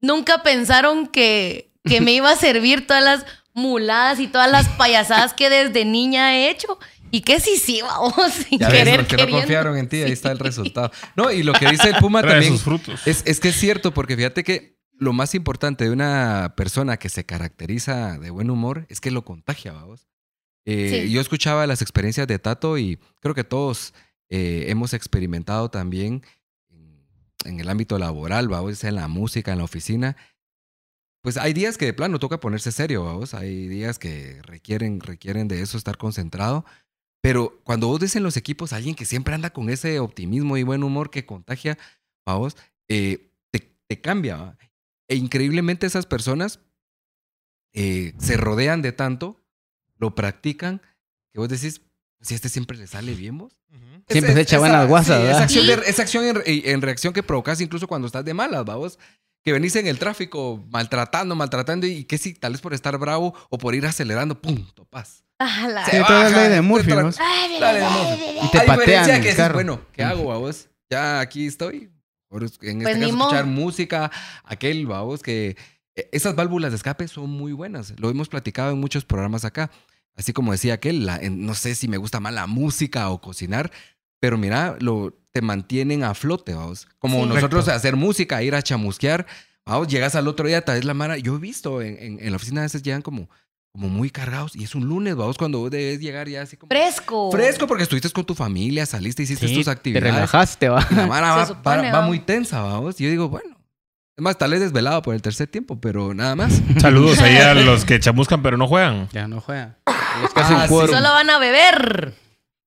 nunca pensaron que, que me iba a servir todas las muladas y todas las payasadas que desde niña he hecho. Y que sí, sí, vamos, sin Ya ves, querer, porque no queriendo. confiaron en ti, ahí está el resultado. No, y lo que dice el Puma Trae también sus frutos. es, es que es cierto, porque fíjate que lo más importante de una persona que se caracteriza de buen humor es que lo contagia, vamos. Eh, Sí. Yo escuchaba las experiencias de Tato y creo que todos eh, hemos experimentado también en, en el ámbito laboral, vamos, en la música, en la oficina. Pues hay días que de plano toca ponerse serio, vamos. Hay días que requieren, requieren de eso, estar concentrado. Pero cuando vos ves en los equipos a alguien que siempre anda con ese optimismo y buen humor que contagia, vamos, eh, te, te cambia. ¿va? E increíblemente esas personas eh, se rodean de tanto, lo practican, que vos decís, si a este siempre le sale bien, vos. Siempre se echa buenas guasas, sí, ¿verdad? Esa acción, Sí. de- esa acción en, re- en reacción que provocas incluso cuando estás de malas, vamos. Que venís en el tráfico maltratando, maltratando, y que si tal vez por estar bravo o por ir acelerando, ¡pum! Topas. Ah, la- Sí, de. Y te A diferencia patean que el dices, carro. bueno, ¿qué hago, vos? Ya aquí estoy. Por- En Pues este ni caso, escuchar música, aquel, vamos, que eh, esas válvulas de escape son muy buenas. Lo hemos platicado en muchos programas acá. Así como decía aquel, la- en- no sé si me gusta más la música o cocinar, pero mira, lo, te mantienen a flote, vamos. Como Sí. nosotros Correcto. hacer música, ir a chamusquear, vamos, llegas al otro día, tal vez la mara. Yo he visto en, en- en la oficina a veces llegan como, como muy cargados y es un lunes, vamos, cuando vos debes llegar ya así como. Fresco. Fresco porque estuviste con tu familia, saliste, hiciste Sí, tus te actividades. relajaste, va. La Mara Se va, supone, va- va ¿va? muy tensa, vamos. Y yo digo, bueno. Es más, tal vez desvelado por el tercer tiempo, pero nada más. Saludos ahí a los que chamuscan pero no juegan. Ya no juega. Es casi Ah, sí. Solo van a beber.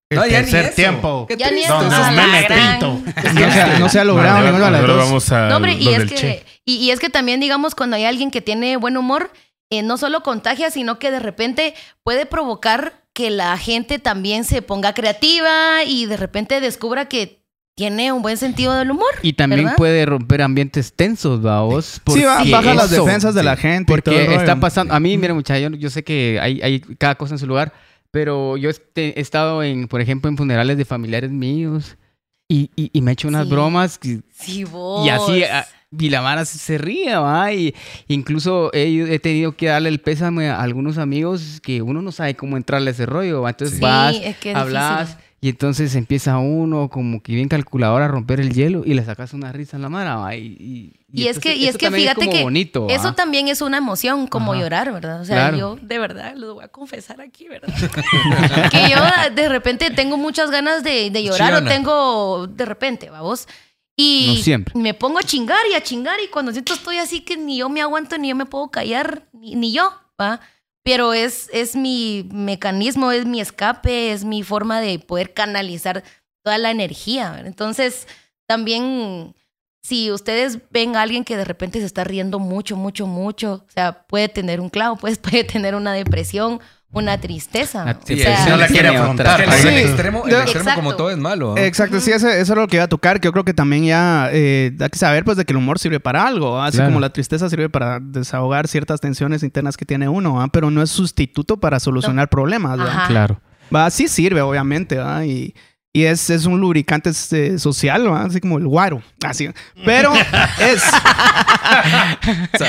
El No, tercer tiempo. Ya ni eso. Donde Ah, me metito. No se ha, no se ha logrado de las dos. vamos a No, hombre, y los es, del que, Che. y, y es que también, digamos, cuando hay alguien que tiene buen humor, eh, no solo contagia, sino que de repente puede provocar que la gente también se ponga creativa y de repente descubra que tiene un buen sentido del humor. Y también ¿verdad? puede romper ambientes tensos, vos. Sí, va- porque baja las defensas de la sí, gente. y todo Porque el rollo. está pasando, a mí, mira muchachos, yo, yo sé que hay, hay cada cosa en su lugar, pero yo este- he estado en, por ejemplo, en funerales de familiares míos Y, y, y me ha hecho unas Sí. bromas que- Sí, vos. y así, ah, y la mara se- se ríe, ¿va? Y incluso he, he tenido que darle el pésame a algunos amigos que uno no sabe cómo entrarle a ese rollo, ¿va? Entonces Sí, vas, es que es hablas, difícil. Y entonces empieza uno como que bien calculador a romper el hielo y le sacas una risa en la ¿va? Y, y, Y es que, y es que fíjate como que bonito, eso también es una emoción, como Ajá. llorar, ¿verdad? O sea, Claro. yo de verdad lo voy a confesar aquí, ¿verdad? que yo de repente tengo muchas ganas de, de llorar o tengo de repente, vamos. Y No siempre. me pongo a chingar y a chingar y cuando siento estoy así que ni yo me aguanto ni yo me puedo callar, ni, ni yo, ¿va? Pero es, es mi mecanismo, es mi escape, es mi forma de poder canalizar toda la energía. Entonces, también si ustedes ven a alguien que de repente se está riendo mucho, mucho, mucho, o sea, puede tener un clavo, pues puede tener una depresión, una tristeza. O sí, sea, si no la quiere afrontar. otras Es que el, extremo, el De- extremo como todo es malo. Exacto, sí, eso, eso es lo que iba a tocar. Que yo creo que también ya eh, hay que saber pues de que el humor sirve para algo, así Claro. como la tristeza sirve para desahogar ciertas tensiones internas que tiene uno, ¿ah? pero no es sustituto para solucionar problemas. ¿va? Claro. Va, sí sirve, obviamente, ¿va? y, y es, es un lubricante eh, social, ¿va? así como el guaro, así. Pero es,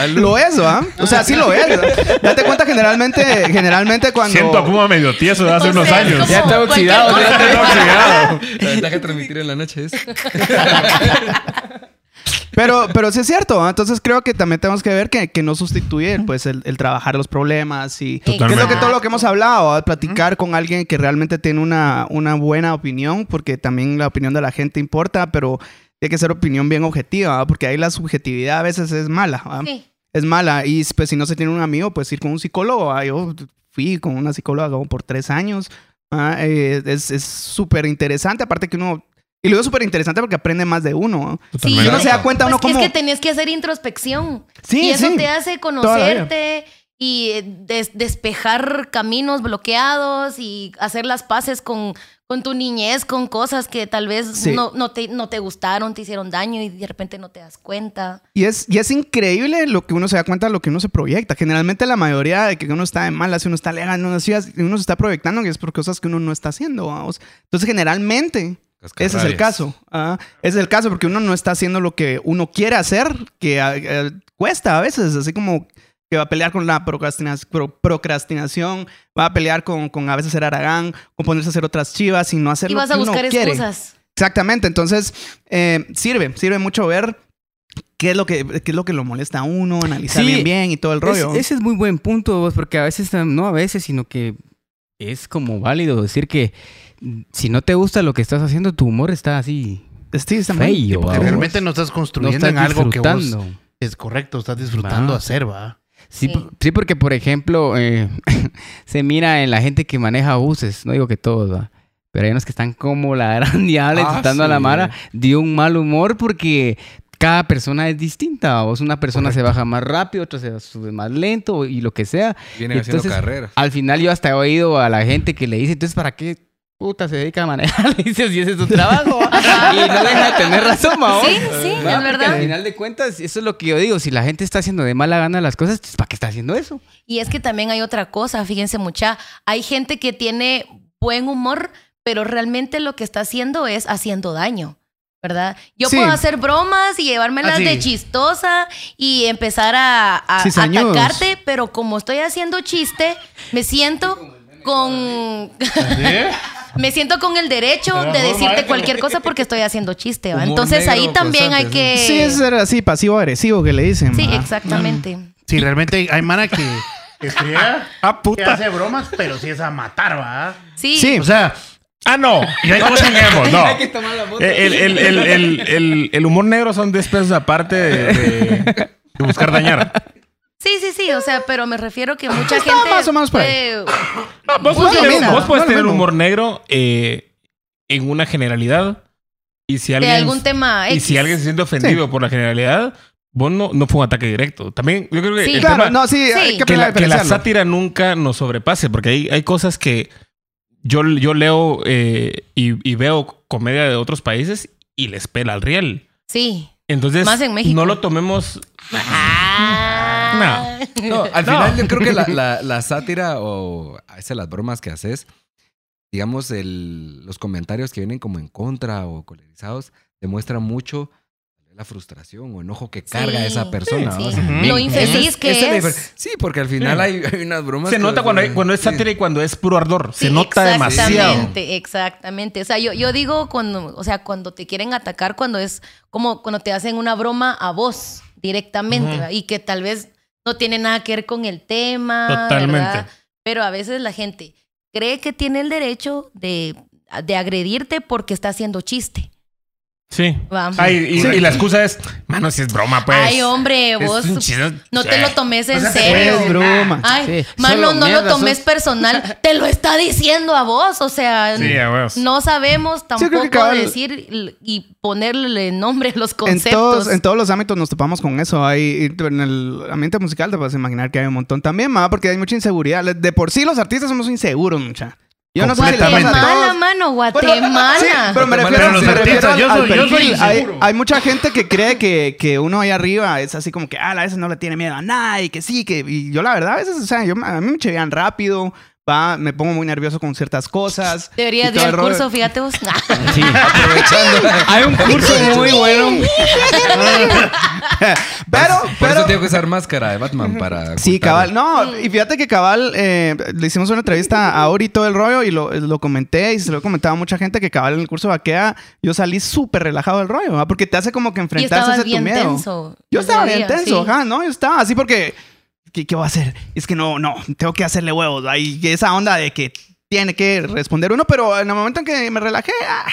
lo es, ¿va? O sea, sí lo es. ¿va? Date cuenta generalmente, generalmente cuando... Siento a Puma medio tieso de hace O unos sea, años. Ya está oxidado, ya está oxidado. La ventaja de transmitir en la noche es. Pero, pero sí es cierto, ¿va? entonces creo que también tenemos que ver que, que no sustituye pues el, el trabajar los problemas y que es lo que Totalmente. todo lo que hemos hablado, ¿va? platicar con alguien que realmente tiene una, una buena opinión, porque también la opinión de la gente importa, pero tiene que ser opinión bien objetiva, ¿va? porque ahí la subjetividad a veces es mala. Sí. es mala y pues si no se tiene un amigo, pues ir con un psicólogo, yo fui con una psicóloga como por tres años, ¿va? Eh, es es súper interesante, aparte que uno... Y lo digo súper interesante porque aprende más de uno. Sí, Y uno se da cuenta, Pues uno que como... Es que tenías que hacer introspección. Sí, y eso sí. te hace conocerte y eh, des- despejar caminos bloqueados y hacer las paces con, con tu niñez, con cosas que tal vez Sí. no, no, te, no te gustaron, te hicieron daño y de repente no te das cuenta. Y es, y es increíble lo que uno se da cuenta de lo que uno se proyecta. Generalmente la mayoría de que uno está de malas, uno está alegando, uno, así, uno se está proyectando que es por cosas que uno no está haciendo. vamos. Entonces generalmente ese es el caso. ah, ese es el caso porque uno no está haciendo lo que uno quiere hacer, que ah, eh, cuesta a veces, así como que va a pelear con la procrastinación, procrastinación va a pelear con, con a veces ser aragán, con ponerse a hacer otras chivas y no hacer Y lo vas que a uno buscar quiere. excusas. Exactamente, entonces eh, sirve, sirve mucho ver qué es lo que, qué es lo que lo molesta a uno, analizar Sí, bien bien y todo el rollo. Es- ese es muy buen punto, porque a veces, no a veces, sino que es como válido decir que si no te gusta lo que estás haciendo, tu humor está así Sí, está feo. Porque realmente no estás no construyendo estás en algo que vos disfrutando. es correcto, estás disfrutando Va. hacer, va. Sí, Sí. por- sí, porque por ejemplo, eh, se mira en la gente que maneja buses, no digo que todos, ¿va? pero hay unos que están como la gran diabla Ah, insultando a la. Mara, dio un mal humor porque cada persona es distinta. O una persona se baja más rápido, otra se sube más lento y lo que sea. Vienen haciendo Entonces, carreras. Al final yo hasta he oído a la gente que le dice, entonces, ¿para qué puta se dedica a manejar? Le dices, y ese es su trabajo. y no deja de tener razón, ¿va? Sí, sí, ¿Va? es Porque verdad. Al final de cuentas, eso es lo que yo digo. Si la gente está haciendo de mala gana las cosas, pues, ¿para qué está haciendo eso? Y es que también hay otra cosa, fíjense mucha, hay gente que tiene buen humor, pero realmente lo que está haciendo es haciendo daño. ¿Verdad? Yo Sí. puedo hacer bromas y llevármelas Ah, sí. de chistosa y empezar a, atacarte, pero como estoy haciendo chiste, me siento con me siento con el derecho de decirte cualquier cosa porque estoy haciendo chiste. ¿va? Entonces ahí también hay que Sí, es ser así, pasivo-agresivo que le dicen. Sí, ¿va? exactamente. Sí, realmente hay, mana que, que friega, Ah, que puta. hace bromas, pero sí es a matar, va. Sí. Sí. O sea, Ah, no. No chinguemos, no. El, el, el, el, el, el humor negro son 10 pesos aparte de- de buscar dañar. Sí, sí, sí, o sea, pero me refiero que mucha Está gente más o menos por ahí. No, vos, puedes tener, mismo, vos puedes no lo tener mismo. humor negro eh, en una generalidad. Y si de alguien, algún tema y X. si alguien se siente ofendido por la generalidad, vos no, no fue un ataque directo. También, yo creo que Sí. el Claro, tema- no, sí, Sí. hay que que aprender a la, que la diferenciarlo. sátira nunca nos sobrepase, porque hay, hay cosas que yo, yo leo eh, y, y veo comedia de otros países y les pela al riel. Sí. Entonces, Más en México. no lo tomemos. No, al final yo creo que la, la- la sátira o a veces las bromas que haces digamos, el- los comentarios que vienen como en contra o colerizados demuestran mucho la frustración o enojo que carga Sí, esa persona. sí. ¿no? Lo Esa infeliz es- que es. Sí, porque al final hay, hay unas bromas. Se que- nota cuando, hay- cuando es Sí. sátira y cuando es puro ardor. Se Sí, nota demasiado. Exactamente, exactamente. O sea, yo, yo digo cuando, o sea, cuando te quieren atacar, cuando es como cuando te hacen una broma a vos directamente y que tal vez no tiene nada que ver con el tema. Totalmente. ¿verdad? Pero a veces la gente cree que tiene el derecho de, de agredirte porque está haciendo chiste. Sí. ¿va? Ay, y, y la excusa es, mano, si es broma, pues. Ay, hombre, vos no te lo tomes en O sea, serio. Es broma. Ay, Sí, mano, solo no mierda, lo tomes sos- personal. Te lo está diciendo a vos. O sea, Sí, a huevos. no sabemos que tampoco cabal- decir y- ponerle nombre a los En conceptos. todos, en todos los ámbitos nos topamos con eso. Hay, en el ambiente musical te puedes imaginar que hay un montón también, ma, porque hay mucha inseguridad. De por sí los artistas somos inseguros, mucha. Yo no sé si le pasa a Guatemala, mano, Bueno, Guatemala. sí, pero me refiero, pero los me refiero artistas, al, yo al soy- yo soy perfil. Hay, inseguro. hay mucha gente que cree que, que uno ahí arriba es así como que, ah, a veces no le tiene miedo a nada y que sí, que... Y yo la verdad, a veces, o sea, yo, a mí me chevean rápido, va, me pongo muy nervioso con ciertas cosas. Deberías todo ir al curso, fíjate vos. Sí. Hay un curso muy bueno. Pero, Por pero... eso tengo que usar máscara de Batman para. Sí, ocultarlo. cabal. No, y fíjate que cabal, eh, le hicimos una entrevista a Ori y todo el rollo y lo, lo comenté y se lo he comentado a mucha gente que cabal en el curso de vaquea yo salí súper relajado del rollo, ¿verdad? porque te hace como que y enfrentarse a tu bien miedo. tenso. Yo estaba bien tenso, sí. ajá, ¿no? Yo estaba así porque, ¿qué, qué voy a hacer? Es que no, no, tengo que hacerle huevos. Hay esa onda de que tiene que responder uno, pero en el momento en que me relajé, ah,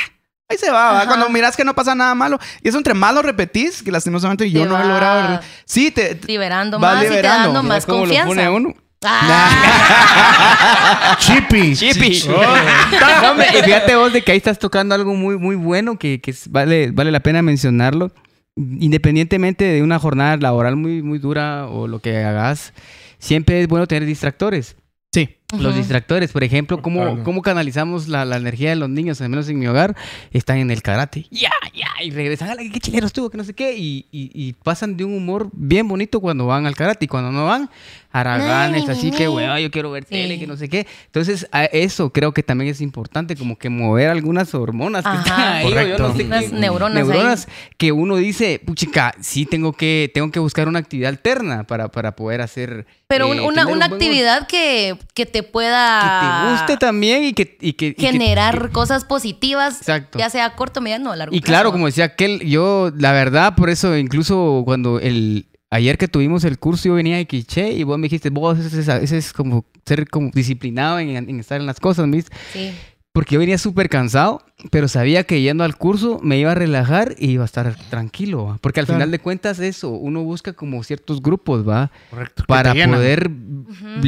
ahí se va. Cuando miras que no pasa nada malo. Y eso entre más lo repetís, que lastimosamente yo Te no he logrado. Sí, te... Liberando más y te liberando. dando más ¿Cómo lo confianza. pone uno? Ah, Chippy. Chippy. No, hombre, y fíjate vos de que ahí estás tocando algo muy, muy bueno que, que vale, vale la pena mencionarlo. Independientemente de una jornada laboral muy, muy dura o lo que hagas, siempre es bueno tener distractores. Sí. Los distractores, por ejemplo, ¿cómo, Claro. cómo canalizamos la, la energía de los niños, al menos en mi hogar? Están en el karate. Ya, ya, y regresan, "Ala, qué chilero estuvo, que no sé qué. Y, y- y pasan de un humor bien bonito cuando van al karate. Y cuando no van, haraganes, así que, weón, yo quiero ver tele, que no sé qué. Entonces, a eso creo que también es importante, como que mover algunas hormonas que Ajá. están ahí, o yo Correcto. no sé Unas qué- neuronas ahí. neuronas que uno dice, puchica, sí tengo que, tengo que buscar una actividad alterna para, para poder hacer. Pero eh, una, una un buen- actividad que, que te que pueda te guste también y que, y que- y que- generar cosas positivas, Exacto. ya sea corto, mediano o largo Y plazo. claro, como decía aquel, yo, la verdad, por eso incluso cuando el ayer que tuvimos el curso, yo venía de Quiché y vos me dijiste, vos, ese es, ese es como ser como disciplinado en, en estar en las cosas, ¿me? Sí. Porque yo venía súper cansado, pero sabía que yendo al curso me iba a relajar y iba a estar tranquilo, ¿va? Porque al Claro. final de cuentas eso, uno busca como ciertos grupos, ¿va? Correcto. Para poder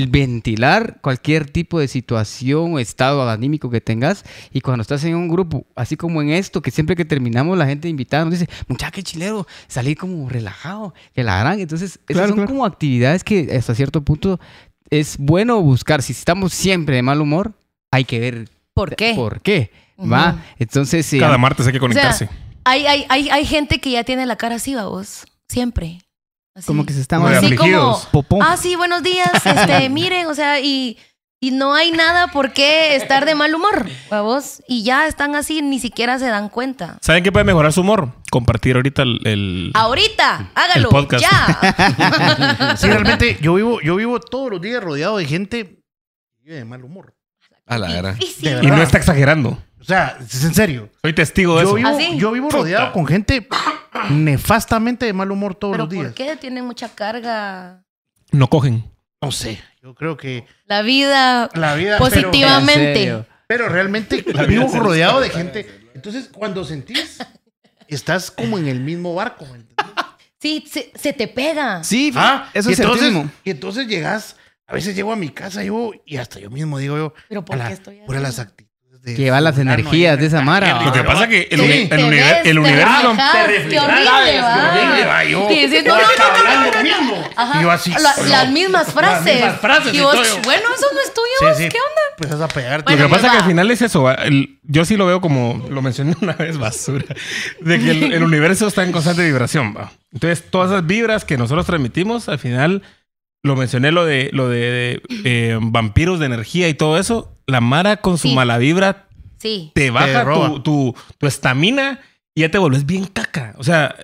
ventilar cualquier tipo de situación o estado anímico que tengas. Y cuando estás en un grupo, así como en esto, que siempre que terminamos la gente invitada nos dice, muchacha, qué chilero, salí como relajado, que la gran. Entonces, esas Claro, son claro. como actividades que hasta cierto punto es bueno buscar. Si estamos siempre de mal humor, hay que ver ¿Por qué? por qué. ¿Va? Entonces, eh, Cada martes hay que O sea, conectarse. hay, hay, hay, hay gente que ya tiene la cara así, ¿va vos. Siempre. Así. Como que se están de Así como, popó. ah, sí, buenos días, este, miren, o sea, y, y no hay nada por qué estar de mal humor, ¿va vos? Y ya están así, ni siquiera se dan cuenta. ¿Saben qué puede mejorar su humor? Compartir ahorita el... el- Ahorita, hágalo, El podcast. ya. Sí, realmente yo vivo, yo vivo todos los días rodeado de gente que vive de mal humor. A la era. Y no está exagerando. O sea, es en serio. Soy testigo de Yo eso. vivo, ¿Ah, sí? yo vivo rodeado Puta. con gente nefastamente de mal humor todos Pero los días. ¿por qué tienen mucha carga? No cogen. No sé. Yo creo que La vida la vida. positivamente. Pero realmente vivo rodeado de gente. Entonces, cuando sentís, estás como en el mismo barco. Sí, se, se te pega. Sí, Ah, eso y es entonces, y entonces llegas, a veces llego a mi casa yo y hasta yo mismo digo yo, Pero ¿por a la- qué estoy por así? las actitudes de Que va las energías de esa mara, Lo que yo, pasa que el, sí, uni- el, univer- ves, el te universo... Qué horrible, va. va, yo, Y yo no, hasta no, no, hablando no, no, mismo. Ajá. Y yo así. La- no. las mismas frases. mismas frases Y vos, bueno, eso no es tuyo. Sí, sí. ¿Qué onda? Empezás a pegarte. Bueno, lo que pasa pues que va. al final es eso. va, el- yo sí lo veo como, lo mencioné una vez, basura, de que el, el universo está en constante vibración. va. Entonces, todas esas vibras que nosotros transmitimos, al final, lo mencioné lo de, lo de, eh, vampiros de energía y todo eso, la Mara con su Sí. mala vibra Sí. te baja tu- tu tu estamina y ya te volvés bien caca. O sea,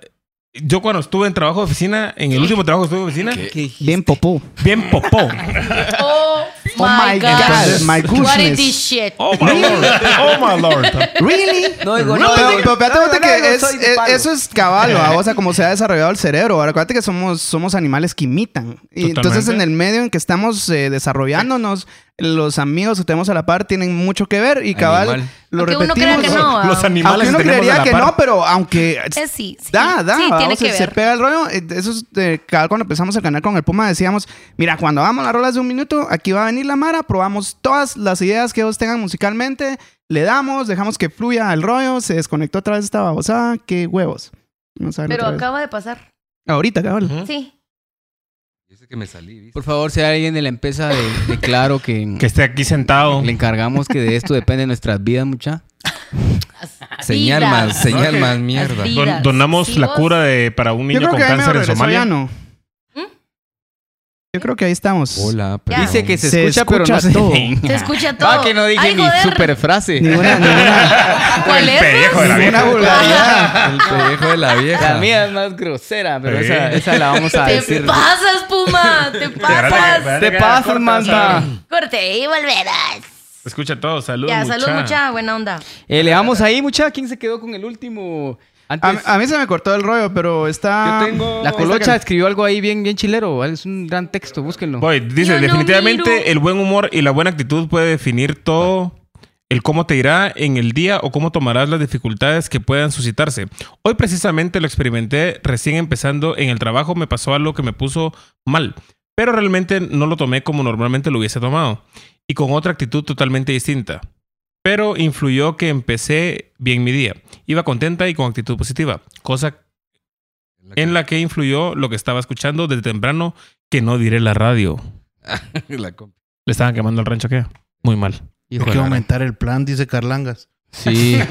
yo cuando estuve en trabajo de oficina, en el último trabajo que estuve en oficina, Bien popó. bien popó. Oh, Oh my God, my What is goodness. this shit? Oh my lord. Oh my lord. ¿Really? No digo, Pero, no. pero no, que no, es- soy de es- palo. eso es cabal, ¿va? o sea, como se ha desarrollado el cerebro. Ahora, acuérdate que somos, somos animales que imitan. Y entonces, en el medio en que estamos eh, desarrollándonos, los amigos que tenemos a la par tienen mucho que ver. Y cabal, Animal. lo Aunque uno repetimos. crea que no. Los ah. animales Aunque uno que tenemos a creería la que par. no, pero aunque Es sí, sí. Da, da, Sí, tiene se, que se ver. pega el rollo. Eh, Eso es de cada cuando empezamos el canal con el Puma decíamos, mira, cuando hagamos las rolas de un minuto, aquí va a venir la Mara, probamos todas las ideas que ellos tengan musicalmente, le damos, dejamos que fluya el rollo, se desconectó otra vez esta babosada, qué huevos. Pero acaba de pasar. Ahorita, cabal. Sí. Dice que me salí, ¿viste? Por favor, si hay alguien de la empresa de, de Claro que, Que esté aquí sentado. le encargamos que de esto depende nuestras vidas, mucha. Señal más, señal más mierda. Don- donamos Sí, la cura de, para un niño con cáncer en Somalia. Yo creo que ahí estamos. Hola, perdón. Dice que se, Se escucha, pero no escucha se todo. Se escucha todo. Va que no dije Ay, ni super frase. Ninguna, ninguna, ¿Cuál es? pellejo de la vieja. vulgaridad. El pellejo de la vieja. La mía es más grosera, pero esa, esa la vamos a Te decir. pasas, Puma. Te pasas. Te pasas, manta. Corte y volverás. Escucha todo. Saludos, Ya, mucha. salud, mucha buena onda. Eh, le damos ahí, mucha. ¿Quién se quedó con el último? Antes, A, a mí se me cortó el rollo, pero está... Yo tengo- la colocha escribió algo ahí bien, bien chilero. Es un gran texto, búsquenlo. Voy, dice, Yo definitivamente el buen humor y la buena actitud puede definir todo el cómo te irá en el día o cómo tomarás las dificultades que puedan suscitarse. Hoy precisamente lo experimenté recién empezando en el trabajo, me pasó algo que me puso mal, pero realmente no lo tomé como normalmente lo hubiese tomado y con otra actitud totalmente distinta. Pero influyó que empecé bien mi día. Iba contenta y con actitud positiva, cosa en la que influyó lo que estaba escuchando desde temprano, que no diré la radio. La Le estaban quemando el rancho, ¿qué? Muy mal. Hijo Hay que aumentar el plan, dice Carlangas. Sí.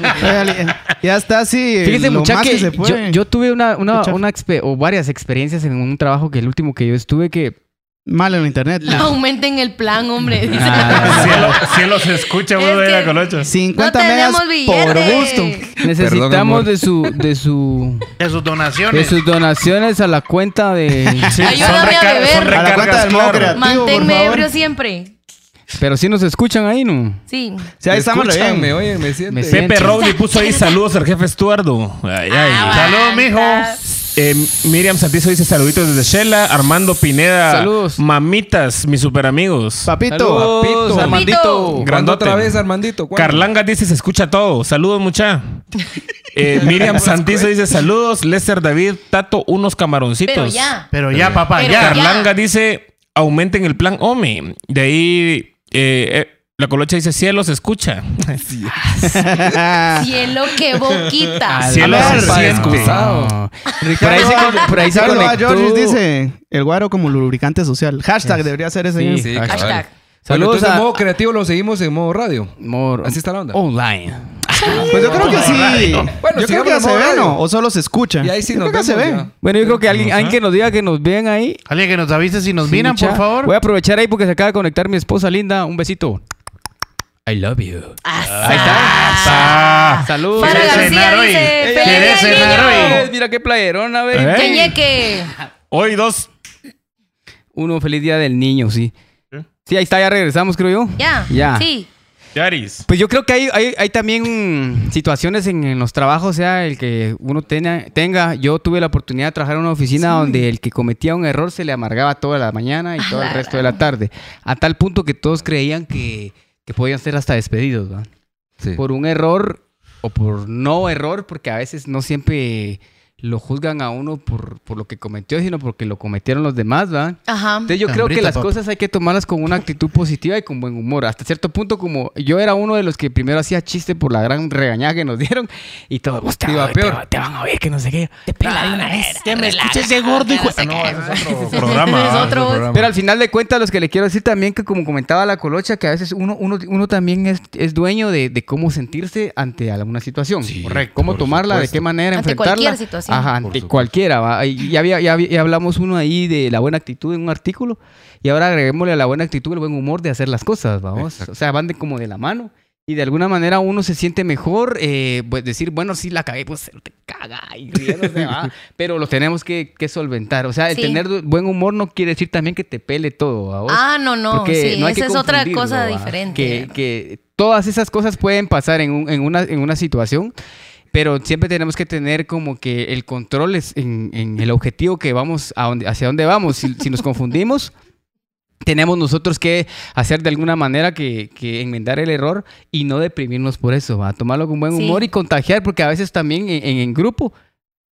Ya está así. Fíjese, lo mucha, más que, se yo, puede. yo tuve una, una, una o varias experiencias en un trabajo que el último que yo estuve que... Mal en internet. Aumenten el plan, hombre. Dice. Ah, cielo, cielo se escucha, Es uno de colocha. 50 no megas por gusto. necesitamos de su de su De sus de donaciones. sus donaciones a la cuenta de Sí, Ayúdame a beber. son A la cuenta recargas, del modo claro. creativo. Manténme ebrio siempre. pero si nos escuchan ahí no Sí. Sí, ahí estamos bien. me oyen, me sienten. Me Pepe siento. Rowley puso ahí saludos al jefe Estuardo. Ay, ay. Ah, Saludos, mijo. Eh, Miriam Santizo dice saluditos desde Shela. Armando Pineda. Saludos. Mamitas, mis super amigos. Papito. Saludos, papito. Armandito. ¿Cuándo otra Grandote. vez, Armandito? ¿Cuándo? Carlanga dice se escucha todo. Saludos, mucha. Eh, Miriam Santizo dice saludos. Lester David, Tato, unos camaroncitos. Pero ya. Pero ya, papá, Pero ya. Carlanga dice aumenten el plan OME. De ahí eh, eh, la colocha dice cielo se escucha. Cielo que boquita. Cielo se. Por ahí se, con- por ahí se Ricardo A. conectó. Georges dice, el guaro como lubricante social. Hashtag debería ser ese. Sí. Sí, Hashtag. Saludos entonces, a- en modo creativo lo seguimos en modo radio. More- Así está la onda. Online. Pues yo creo que sí. Bueno, yo creo que ya se modo ve, radio. ¿no? O solo se escucha. Y ahí sí yo nos creo que se vemos ve. ya. Bueno, yo creo que alguien, alguien que nos diga que nos ven ahí. Alguien que nos avise si nos Sí, miran, mucha. por favor. Voy a aprovechar ahí porque se acaba de conectar mi esposa linda. Un besito. I love you. Ahí Ah. Saludos. Para ¿Quieres García cenar hoy? dice, ¿Quieres. Mira qué playerona, ve. ¿Eh? Queñeque. Hoy dos. Uno, feliz día del niño, sí. ¿Eh? Sí, ahí está, ya regresamos, creo yo. Ya. Ya. Sí. Yaris. Pues yo creo que hay, hay, hay también situaciones en, en los trabajos, sea el que uno tenga, tenga. Yo tuve la oportunidad de trabajar en una oficina donde el que cometía un error se le amargaba toda la mañana y todo el resto de la tarde. A tal punto que todos creían que, que podían ser hasta despedidos. Por un error o por no error, porque a veces no siempre lo juzgan a uno por, por lo que cometió, sino porque lo cometieron los demás, ¿va? Ajá. Entonces yo creo que las cosas hay que tomarlas con una actitud positiva y con buen humor. Hasta cierto punto, como yo era uno de los que primero hacía chiste por la gran regañada que nos dieron y todo, "Vos te, Iba te- peor. te van a oír que no sé qué. Te pela de una vez. Que me escuches de gordo, hijo. Ah, no, ese es otro programa. Es ¿ah? otro. programa. Pero al final de cuentas, los que le quiero decir también que como comentaba la colocha, que a veces uno, uno, uno también es, es dueño de, de cómo sentirse ante alguna situación. Sí, Correcto. Cómo tomarla, de qué manera Ante enfrentarla. cualquier situación. Ajá, Por ante cualquiera. ¿va? Y ya, había, ya, hablamos uno ahí de la buena actitud en un artículo. Y ahora agreguémosle a la buena actitud el buen humor de hacer las cosas, vamos. Exacto. O sea, van de como de la mano. Y de alguna manera uno se siente mejor, eh, pues decir, bueno, sí la cagué, pues te caga y riéndose, ¿va? pero lo tenemos que, que solventar. O sea, el Sí. tener buen humor no quiere decir también que te pele todo, ¿va? Ah, no, no. Porque sí, no hay que esa es otra cosa ¿va? diferente. Que, que todas esas cosas pueden pasar en, un- en una, en una situación, pero siempre tenemos que tener como que el control es en, en el objetivo que vamos, a donde, hacia dónde vamos. Si, si nos confundimos, tenemos nosotros que hacer de alguna manera que, que enmendar el error y no deprimirnos por eso, ¿va? tomarlo con buen Sí. humor y contagiar, porque a veces también en, en- en grupo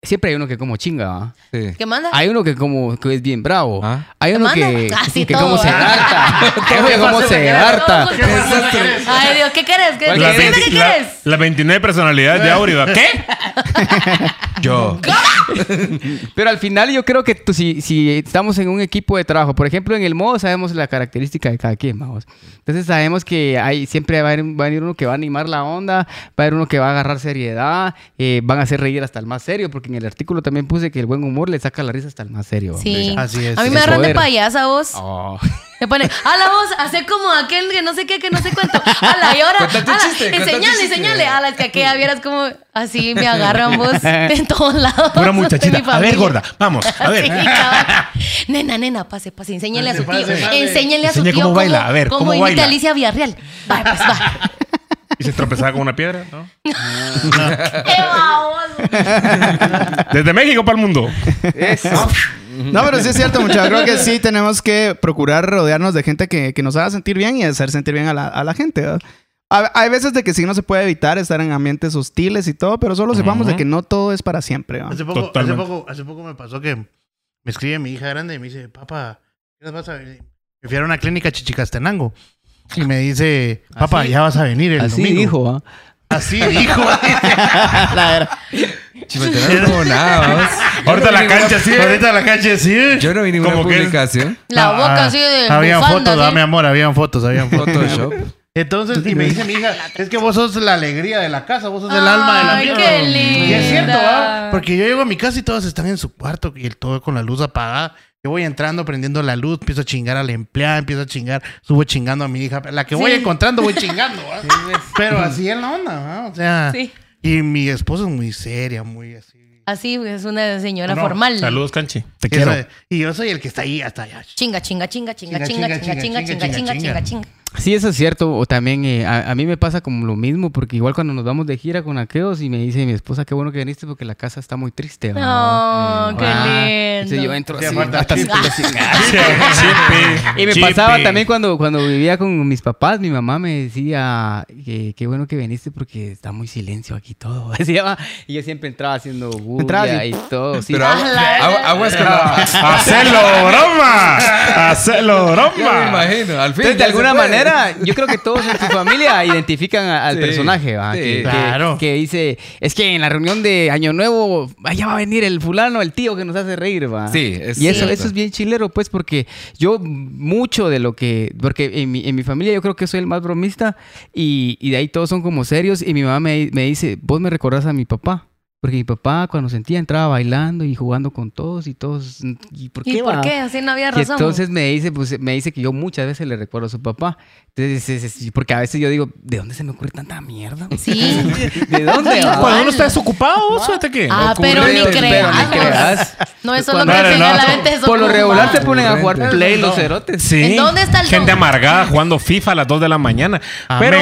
siempre hay uno que como chinga, ¿va? Sí. ¿Qué manda? Hay uno que como que es bien bravo. Ah. Hay uno que, Casi que todo, como se harta. Hay uno que como se harta. Ay, Dios, ¿qué quieres? ¿Qué, ¿Cuál La, qué la- quieres? la 29 personalidades de Auri, ¿va? ¿Qué? Yo. Pero al final yo creo que tú- si, si estamos en un equipo de trabajo, por ejemplo, en el modo sabemos la característica de cada quien, vamos. Entonces sabemos que hay, siempre va a, ir, va a venir uno que va a animar la onda, va a haber uno que va a agarrar seriedad, eh, van a hacer reír hasta el más serio, porque en el artículo también puse que el buen humor le saca la risa hasta el más serio. Sí. Así es. A mí me agarran de payasa vos. Oh. Me pone, a la voz, hace como aquel que no sé qué, que no sé cuánto. A la y ahora, ala, chiste, enseñale, enseñale. A la que aquella vieras como así me agarran vos en todos lados. Pura de muchachita. A ver, gorda, vamos, a ver. Sí, nena, nena, pase, pase, enséñale a su tío. Enséñale a su tío cómo baila, a ver, cómo baila. Alicia Villarreal. Va, pues va. Y se tropezaba con una piedra, ¿no? ¡Qué baboso! Desde México para el mundo. No, pero sí es cierto, muchachos. Creo que sí tenemos que procurar rodearnos de gente que, que nos haga sentir bien y hacer sentir bien a la, a la gente. ¿verdad? Ha- Hay veces de que sí no se puede evitar estar en ambientes hostiles y todo, pero solo sepamos de que no todo es para siempre. Hace poco, hace, poco, hace poco me pasó que me escribe mi hija grande y me dice, papá, ¿qué vas a venir? Me fui a una clínica Chichicastenango. Y me dice, papá, ya vas a venir el Así domingo. dijo, ¿va? Así dijo. Chimentel no como nada, vos. Ahorita la cancha sí. Ahorita la cancha sí. Yo no vi ninguna Como que- publicación. La No, boca ah, así de Habían bufanda, fotos, ah, así. mi amor, habían fotos, habían fotos. Photoshop. Entonces, y me dice mi hija, es que vos sos la alegría de la casa, vos sos el alma de la Ay, qué Y es cierto, linda. ¿va? Porque yo llego a mi casa y todos están en su cuarto y el todo con la luz apagada. Yo voy entrando, prendiendo la luz, empiezo a chingar a la empleada, empiezo a chingar, subo chingando a mi hija. La que voy encontrando, voy chingando, ¿va? Pero así es la onda, ¿va? O sea, Sí. y mi esposa es muy seria, muy así. Así es una señora No, formal. Saludos, Canchi. Te quiero. Y yo soy el que está ahí hasta allá. Chinga, chinga, chinga, chinga, Chinga, chinga, chinga, chinga, chinga, chinga, chinga, chinga, chinga, chinga, chinga. Sí, eso es cierto. O también eh, a, a mí me pasa como lo mismo, porque igual cuando nos vamos de gira con aqueos y me dice mi esposa, qué bueno que viniste porque la casa está muy triste. ¿va? Oh, qué Ah, lindo. Entonces yo entro así, hasta Chipi. Y me pasaba también cuando, cuando vivía con mis papás, mi mamá me decía que qué bueno que viniste porque está muy silencio aquí todo. Decía, "Va". y yo siempre entraba haciendo bulla y todo. sí. Pero agua- agua- aguas con la... ¡Hacelo broma! ¡Hacelo Ya me broma! imagino. Al fin. Entonces, de alguna puede. Manera, yo creo que todos en su familia identifican a- al Sí, personaje, ¿va? sí. que, que- Claro. que dice, es que en la reunión de Año Nuevo, allá va a venir el fulano, el tío que nos hace reír, ¿va? Sí, es Y eso, cierto. eso es bien chilero, pues, porque yo mucho de lo que, porque en mi, en mi familia yo creo que soy el más bromista y, y de ahí todos son como serios y mi mamá me, me dice, vos me recordás a mi papá. Porque mi papá cuando sentía entraba bailando y jugando con todos y todos. ¿Y por qué? ¿Y por va? qué? Así no había Y razón. entonces me dice, pues, me dice que yo muchas veces le recuerdo a su papá. Entonces, es- es- porque a veces yo digo, ¿de dónde se me ocurre tanta mierda? Sí. ¿De dónde? va? Cuando uno está desocupado, fíjate que. Ah, pero ni pero ni creas. No, eso es lo Cuando- que No, pega no. la mente es Por lo regular se ponen a jugar play los cerotes. Sí. ¿En dónde está el Gente don? amargada jugando FIFA a las 2 de la mañana. Pero.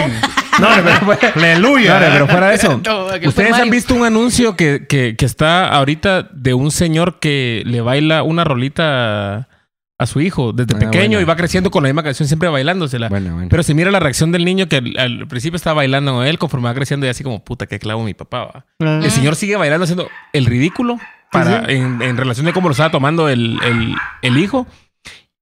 No, pero, aleluya. Pero fuera de eso. ¿Ustedes han visto un anuncio que, que, que está ahorita de un señor que le baila una rolita a su hijo desde Ah, pequeño bueno. y va creciendo con la misma canción, siempre bailándosela? Bueno, bueno. Pero se mira la reacción del niño que al, al principio está bailando con él, conforme va creciendo y así como, puta, qué clavo mi papá. va". El señor sigue bailando haciendo el ridículo para, En, en relación de cómo lo estaba tomando el, el- el hijo.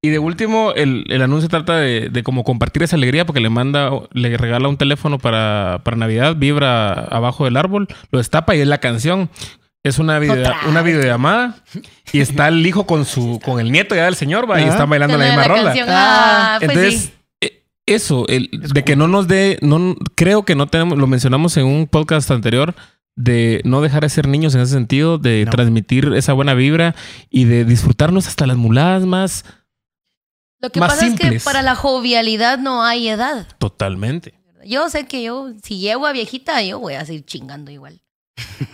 Y de último, el, el anuncio trata de, de como compartir esa alegría porque le manda, le regala un teléfono para, para Navidad, vibra abajo del árbol, lo destapa y es la canción. Es una, video, una videollamada y está el hijo con su con el nieto ya del señor va y están bailando la misma rola. canción. Ah, pues Entonces, sí. eh, eso, el, de que no nos dé, no, creo que no tenemos, lo mencionamos en un podcast anterior, de no dejar de ser niños en ese sentido, de No. transmitir esa buena vibra y de disfrutarnos hasta las muladas más Lo que Más pasa es que para la jovialidad no hay edad. totalmente. Yo sé que yo, si llego a viejita, yo voy a seguir chingando igual.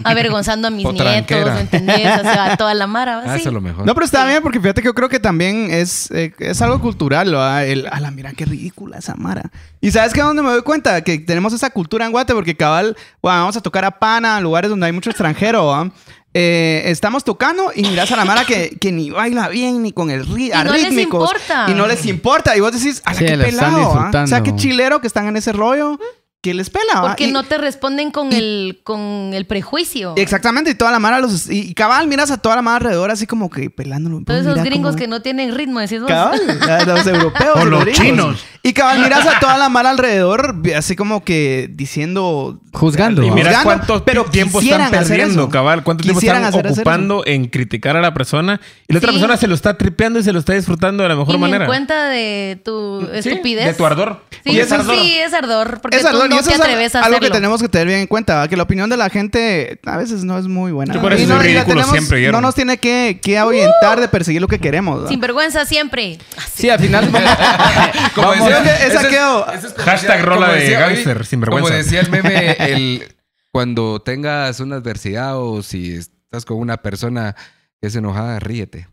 Avergonzando a mis nietos, tranquera. ¿me entendés? O sea, a toda la mara. Ah, eso es lo mejor. No, pero está bien porque fíjate que yo creo que también es, eh, es algo cultural, ¿verdad? El, a la mira qué ridícula esa Mara. Y sabes que dónde me doy cuenta que tenemos esa cultura en Guate porque cabal, bueno, vamos a tocar a Pana, lugares donde hay mucho extranjero, ¿verdad? Eh, estamos tocando y miras a la Mara que, que ni baila bien ni con el ri Y no les importa. Y no les importa. Y vos decís, a la Sí, qué pelado, ¿ah? O sea, qué chilero que están en ese rollo. Que les pela. Porque Y- no te responden con, el, con el prejuicio. Exactamente, y toda la mara los... Y, y cabal, miras a toda la mara alrededor así como que pelándolo. Todos esos gringos cómo- que no tienen ritmo, decís vos. Cabal, los europeos. O los gringos. chinos. Y cabal, miras a toda la mara alrededor, así como que diciendo. Juzgando. Y miras cuánto pero tiempo están perdiendo, cabal. Cuánto tiempo están hacer- hacer ocupando en criticar a la persona. Y la otra Sí. persona se lo está tripeando y se lo está disfrutando de la mejor manera. en cuenta de tu Sí, estupidez. de tu ardor. Sí, Y eso es ardor. sí, es ardor. Porque Es ardor, y no eso te es atreves a algo hacerlo. que tenemos que tener bien en cuenta, ¿va? que la opinión de la gente a veces no es muy buena. Sí, por eso Y no, ridículo siempre, Guillermo. no nos tiene que, que ahuyentar de perseguir lo que queremos. ¿va? Sin vergüenza siempre. Sí, al final. Como decía- es- Hashtag decía- rola como de decía- gánster, sin vergüenza. Como decía el meme, el, cuando tengas una adversidad o si estás con una persona que es enojada, ríete.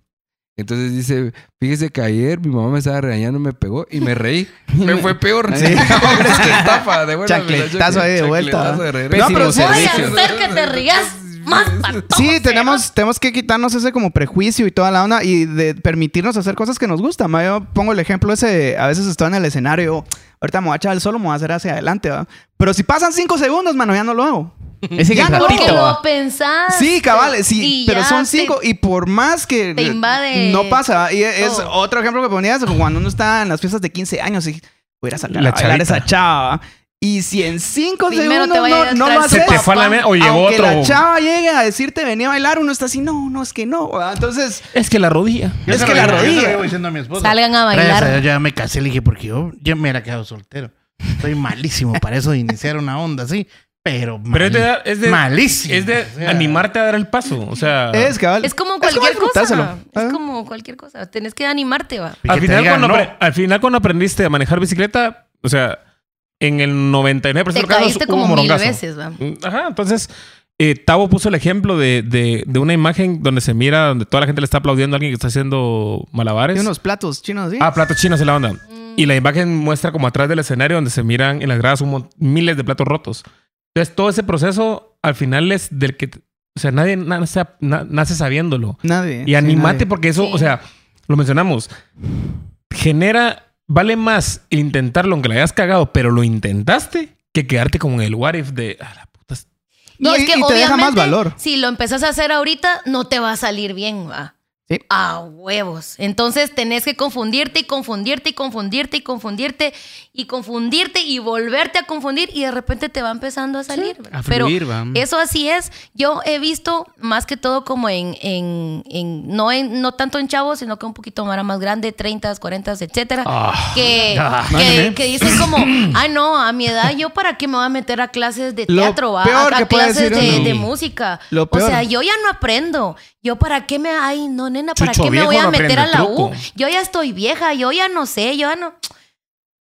Entonces dice, fíjese que ayer mi mamá me estaba regañando, me pegó y me reí. me fue peor. Sí. Hombre, es que estafa, de buena Chancletazo ahí de vuelta. De. No, pero sí- Voy a servicio. hacer que te rías más para Sí, tenemos, tenemos que quitarnos ese como prejuicio y toda la onda y de permitirnos hacer cosas que nos gustan. Yo pongo el ejemplo ese, a veces estoy en el escenario, ahorita me voy a echar el solo, me voy a hacer hacia adelante, ¿va? Pero si pasan cinco segundos, mano, ya no lo hago. Ese Ya no lo pensás. Sí, cabal, sí, pero son te- cinco y por más que te invade no pasa. Y es todo. otro ejemplo que ponías cuando uno está en las fiestas de 15 años y voy a sacar La a bailar esa chava. Y si en cinco Primero segundos no, no lo su Se haces, te fue a la o llegó aunque otro. la chava llegue a decirte venía a bailar, uno está así, no, no, es que no. ¿verdad? Entonces, Es que la rodilla. Yo Es que la yo rodilla. diciendo a mi esposa. Salgan a Gracias bailar. Dios ya me casé, le dije, porque yo ya me hubiera quedado soltero. Soy malísimo para eso de iniciar una onda así. Pero, Pero es de, mal- es de, malísimo. es de o sea, animarte a dar el paso. O sea, es cabal. Es como Es como cualquier cosa. Ah. Es como cualquier cosa. Tenés que animarte, va. al, final digan cuando, no. al final cuando aprendiste a manejar bicicleta, o sea, en el 99% de los casos caíste hubo como mil morongazo. veces, va. Mm, Ajá, entonces eh, Tavo puso el ejemplo de, de, de una imagen donde se mira, donde toda la gente le está aplaudiendo a alguien que está haciendo malabares. Y unos platos chinos, ¿sí? Ah, platos chinos en la onda. Mm. Y la imagen muestra como atrás del escenario donde se miran en las gradas un miles de platos rotos. Entonces, todo ese proceso al final es del que, o sea, nadie nace, na- nace sabiéndolo. Nadie. Y sí, animate nadie. porque eso, Sí. o sea, lo mencionamos, genera, vale más intentarlo aunque la hayas cagado, pero lo intentaste, que quedarte como en el what if de, "Ah, la puta, No, y- y te deja más obviamente, valor. Si lo empezás a hacer ahorita, no te va a salir bien, va. Sí. A huevos. Entonces tenés que confundirte y confundirte y confundirte y confundirte y confundirte y volverte a confundir y de repente te va empezando a salir. ¿verdad? A fluir, va. Eso así es. Yo he visto más que todo como en, en, en- no en, no tanto en chavos, sino que un poquito más, más grande, 30, 40, etcétera, Ah. que, que, que dicen como, ay no, a mi edad yo para qué me voy a meter a clases de teatro, a, peor a que puede clases decir de, de música. Lo O peor. sea, yo ya no aprendo. Yo para qué me, ay no nena, para Chucho qué me voy a no meter a aprende la U. Yo ya estoy vieja, yo ya no sé, yo ya no.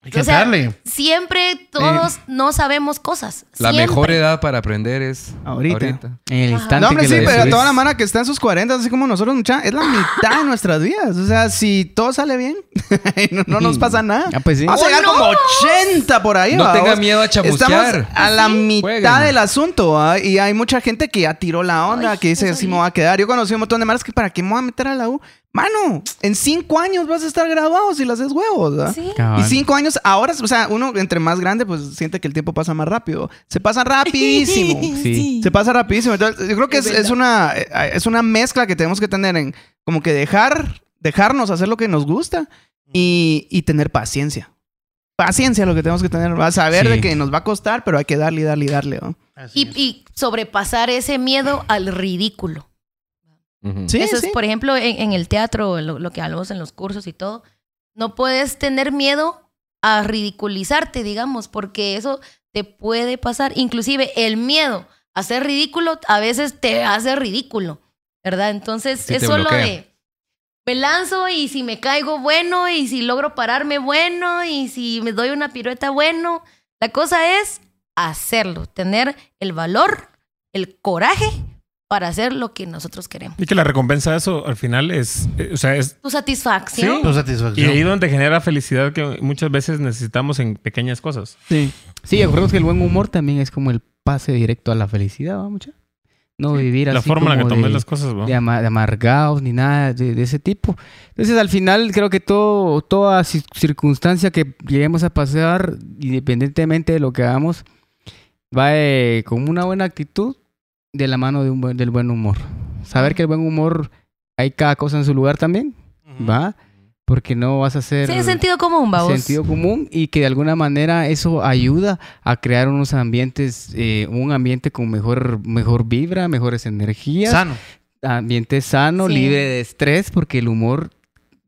Hay que o sea, darle. Siempre todos no sabemos cosas. La Siempre. mejor edad para aprender es Ahorita. En el instante No, hombre, que sí, lo pero toda la mano que está en sus 40, así como nosotros, mucha, es la mitad de nuestras vidas. O sea, si todo sale bien, no, no nos pasa nada. Ah, pues sí. Vamos a ¡Oh, llegar no! como 80 por ahí. No ¿va? tenga miedo a chamusquear. Estamos a la mitad Jueguen. del asunto. ¿va? Y hay mucha gente que ya tiró la onda, Ay, que dice, así me voy a quedar. Yo conocí un montón de maras que para qué me voy a meter a la U. Mano, en cinco años vas a estar graduado si lo haces huevos. ¿va? Sí. Cabal. Y cinco años, ahora, o sea, uno entre más grande, pues siente que el tiempo pasa más rápido. Se pasa rapidísimo. Sí. Se pasa rapidísimo. Entonces, yo creo que es, es una, eh, es una mezcla que tenemos que tener en como que dejar, dejarnos hacer lo que nos gusta y, y tener paciencia. Paciencia lo que tenemos que tener. Va a saber Sí. de que nos va a costar, pero hay que darle y darle y darle. ¿no? Y, y sobrepasar ese miedo al ridículo. Sí, Eso sí. es, por ejemplo, en, en el teatro, lo, lo que hablamos en los cursos y todo. No puedes tener miedo a ridiculizarte, digamos, porque eso te puede pasar. Inclusive el miedo hacer ridículo a veces te hace ridículo, ¿verdad? Entonces Sí es solo bloquea. de me lanzo y si me caigo bueno y si logro pararme bueno y si me doy una pirueta bueno. La cosa es hacerlo, tener el valor, el coraje para hacer lo que nosotros queremos. Y que la recompensa de eso al final es, eh, o sea, es... Tu satisfacción. Tu Y satisfacción. ahí donde genera felicidad que muchas veces necesitamos en pequeñas cosas. Sí. Sí, acordemos que el buen humor también es como el pase directo a la felicidad, ¿va, mucha? No vivir así La forma en la que de- las cosas, ¿no? de, ama- de amargados ni nada de, de ese tipo. Entonces, al final, creo que todo, toda ci- circunstancia que lleguemos a pasar, independientemente de lo que hagamos, va eh, con una buena actitud de la mano de un buen- del buen humor. Saber que el buen humor hay cada cosa en su lugar también, ¿va? Porque no vas a hacer Sí, sentido común, vamos. sentido común y que de alguna manera eso ayuda a crear unos ambientes, eh, un ambiente con mejor, mejor vibra, mejores energías Sano. ambiente sano, Sí. libre de estrés, porque el humor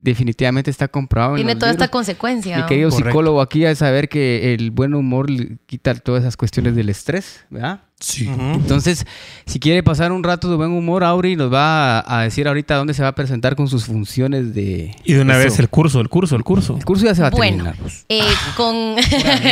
definitivamente está comprobado. en Tiene toda esta consecuencia. Mi querido Correcto. psicólogo aquí a saber que el buen humor quita todas esas cuestiones del estrés, ¿verdad? Sí. Entonces, si quiere pasar un rato de buen humor, Auri nos va a, a decir ahorita dónde se va a presentar con sus funciones de... Y de una Eso. vez el curso, el curso, el curso. El curso ya se va a Bueno. terminar. pues. Eh, con,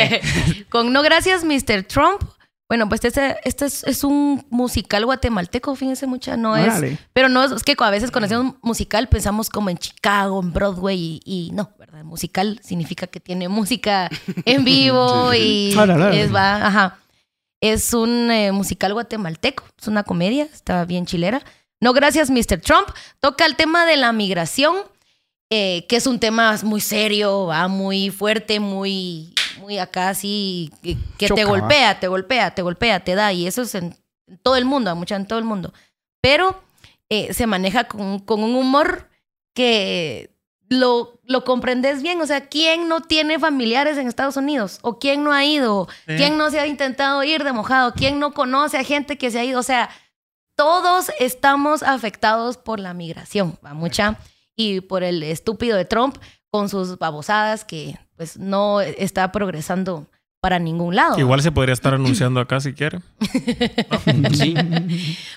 con No Gracias, Mr. Trump. Bueno, pues este, este es, es un musical guatemalteco, fíjense mucha, no es... Pero no es, es que a veces cuando decimos musical pensamos como en Chicago, en Broadway y, y no, ¿verdad? Musical significa que tiene música en vivo y Órale, órale. es, va, ajá. Es un eh, musical guatemalteco, es una comedia, está bien chilera. No gracias, Mr. Trump. Toca el tema de la migración, eh, que es un tema muy serio, va muy fuerte, muy, muy acá así, que, que Choca, te golpea, te golpea, te golpea, te da, y eso es en, en todo el mundo, a mucha en todo el mundo. Pero eh, se maneja con, con un humor que lo, lo comprendes bien. O sea, ¿quién no tiene familiares en Estados Unidos? ¿O quién no ha ido? Sí. ¿Quién no se ha intentado ir de mojado? ¿Quién no conoce a gente que se ha ido? O sea, todos estamos afectados por la migración, va mucha, y por el estúpido de Trump con sus babosadas que pues no está progresando para ningún lado. Igual se podría estar anunciando acá si quiere. Sí.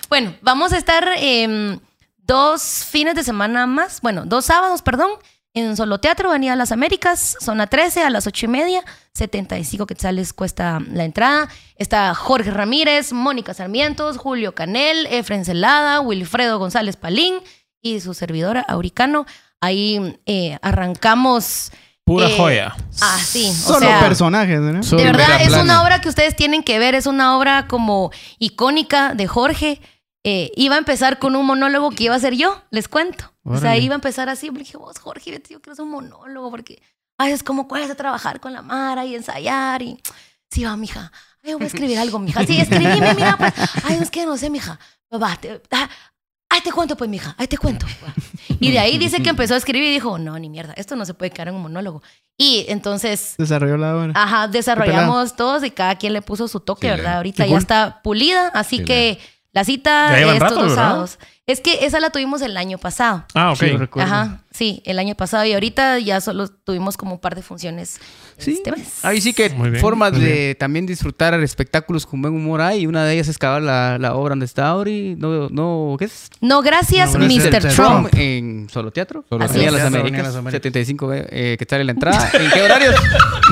Bueno, vamos a estar em, dos fines de semana más, bueno, dos sábados, perdón, en Solo Teatro, Avenida Las Américas, zona 13, a las ocho y media, 75 quetzales cuesta la entrada. Está Jorge Ramírez, Mónica Sarmientos, Julio Canel, Efren Celada, Wilfredo González Palín y su servidora Auricano. Ahí eh, arrancamos. Pura eh, joya. Ah, sí. O Solo sea, personajes, ¿no? Solo de verdad, es plana. una obra que ustedes tienen que ver, es una obra como icónica de Jorge. Eh, iba a empezar con un monólogo que iba a ser yo, les cuento. O sea, Órale. iba a empezar así, le dije, vos, Jorge, vete, yo quiero hacer un monólogo porque, ay, es como cuesta trabajar con la Mara y ensayar y, sí, va, mija, ay, voy a escribir algo, mija, sí, escribime, mira, pues, ay, es que no sé, mija, va, te, ah, Ay, te cuento, pues, mija, ay, te cuento. Y de ahí dice que empezó a escribir y dijo, no, ni mierda, esto no se puede quedar en un monólogo. Y entonces Desarrolló la obra. Ajá, desarrollamos todos y cada quien le puso su toque, Sí, ¿verdad? Ahorita ya cool. está pulida, así Sí, que la cita Ya de estos rato, dos ¿verdad? sábados. Es que esa la tuvimos el año pasado. Ah, ok. Sí, recuerdo. Ajá, sí, el año pasado y ahorita ya solo tuvimos como un par de funciones Sí. este mes. Ahí sí que bien, formas de también disfrutar espectáculos con buen humor hay. Y una de ellas es acabar la, la obra donde está Auri. No, no, ¿qué es? No, gracias, No, gracias, Mr. Mr. Trump. en Solo Teatro. Solo Teatro. Las Américas. Las Américas. 75 eh, que sale la entrada. ¿En qué horarios?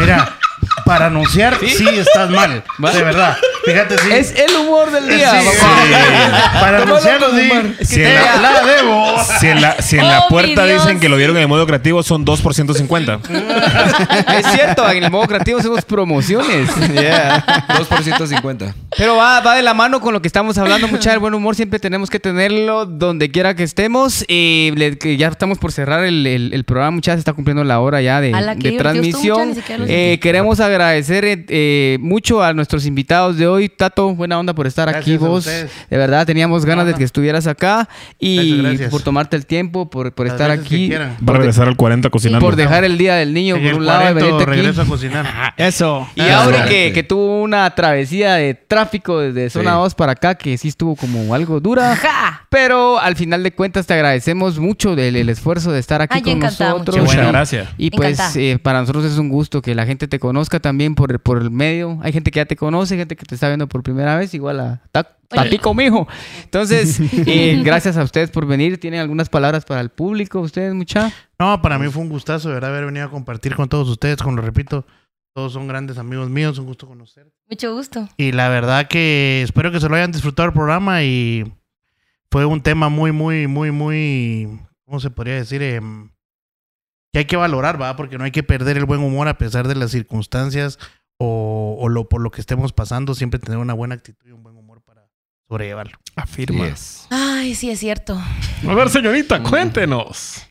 Mira, para anunciar, sí, estás mal. De verdad. Fíjate, sí. Es el humor del día. Sí, papá. sí. Para anunciarlo, sí. humor. Es que Si en la- La debo. Si en la, si en la Oh, puerta dicen que lo vieron en el modo creativo, son 2 por 150. es cierto, en el modo creativo hacemos promociones. Yeah. 2 por 150. Pero va, va de la mano con lo que estamos hablando, mucha del buen humor siempre tenemos que tenerlo donde quiera que estemos. Y le- que ya estamos por cerrar el, el- el programa, muchachos, está cumpliendo la hora ya de, de transmisión. Eh, queremos agradecer eh, eh, mucho a nuestros invitados de hoy. Tato, buena onda por estar aquí Gracias vos. De verdad, teníamos ganas de que estuvieras acá y Gracias, gracias. por tomarte el tiempo, por, por estar aquí. quieran. Va a regresar al 40 cocinando. Por dejar el Día del Niño En por un lado y 40 venirte aquí. regreso a cocinar. Eso. Y Ah, ahora que, que tuvo una travesía de tráfico desde zona Sí. 2 para acá, que sí estuvo como algo dura. Ajá. Pero al final de cuentas te agradecemos mucho del el esfuerzo de estar aquí Ay, con nosotros. mucho. Muchas gracias. Y pues eh, para nosotros es un gusto que la gente te conozca también por, por el medio. Hay gente que ya te conoce, gente que te está está viendo por primera vez, igual a Ta- Tatico, mijo. Entonces, eh, gracias a ustedes por venir. ¿Tienen algunas palabras para el público? ¿Ustedes, mucha? No, para mí fue un gustazo, de verdad, haber venido a compartir con todos ustedes. Como lo repito, todos son grandes amigos míos, un gusto conocer. Mucho gusto. Y la verdad que espero que se lo hayan disfrutado el programa y fue un tema muy, muy, muy, muy, ¿cómo se podría decir? Em, que hay que valorar, ¿va? Porque no hay que perder el buen humor a pesar de las circunstancias o, o lo por lo que estemos pasando. Siempre tener una buena actitud y un buen humor para sobrellevarlo. Afirma. Yes. Ay, sí, es cierto. A ver, señorita, cuéntenos.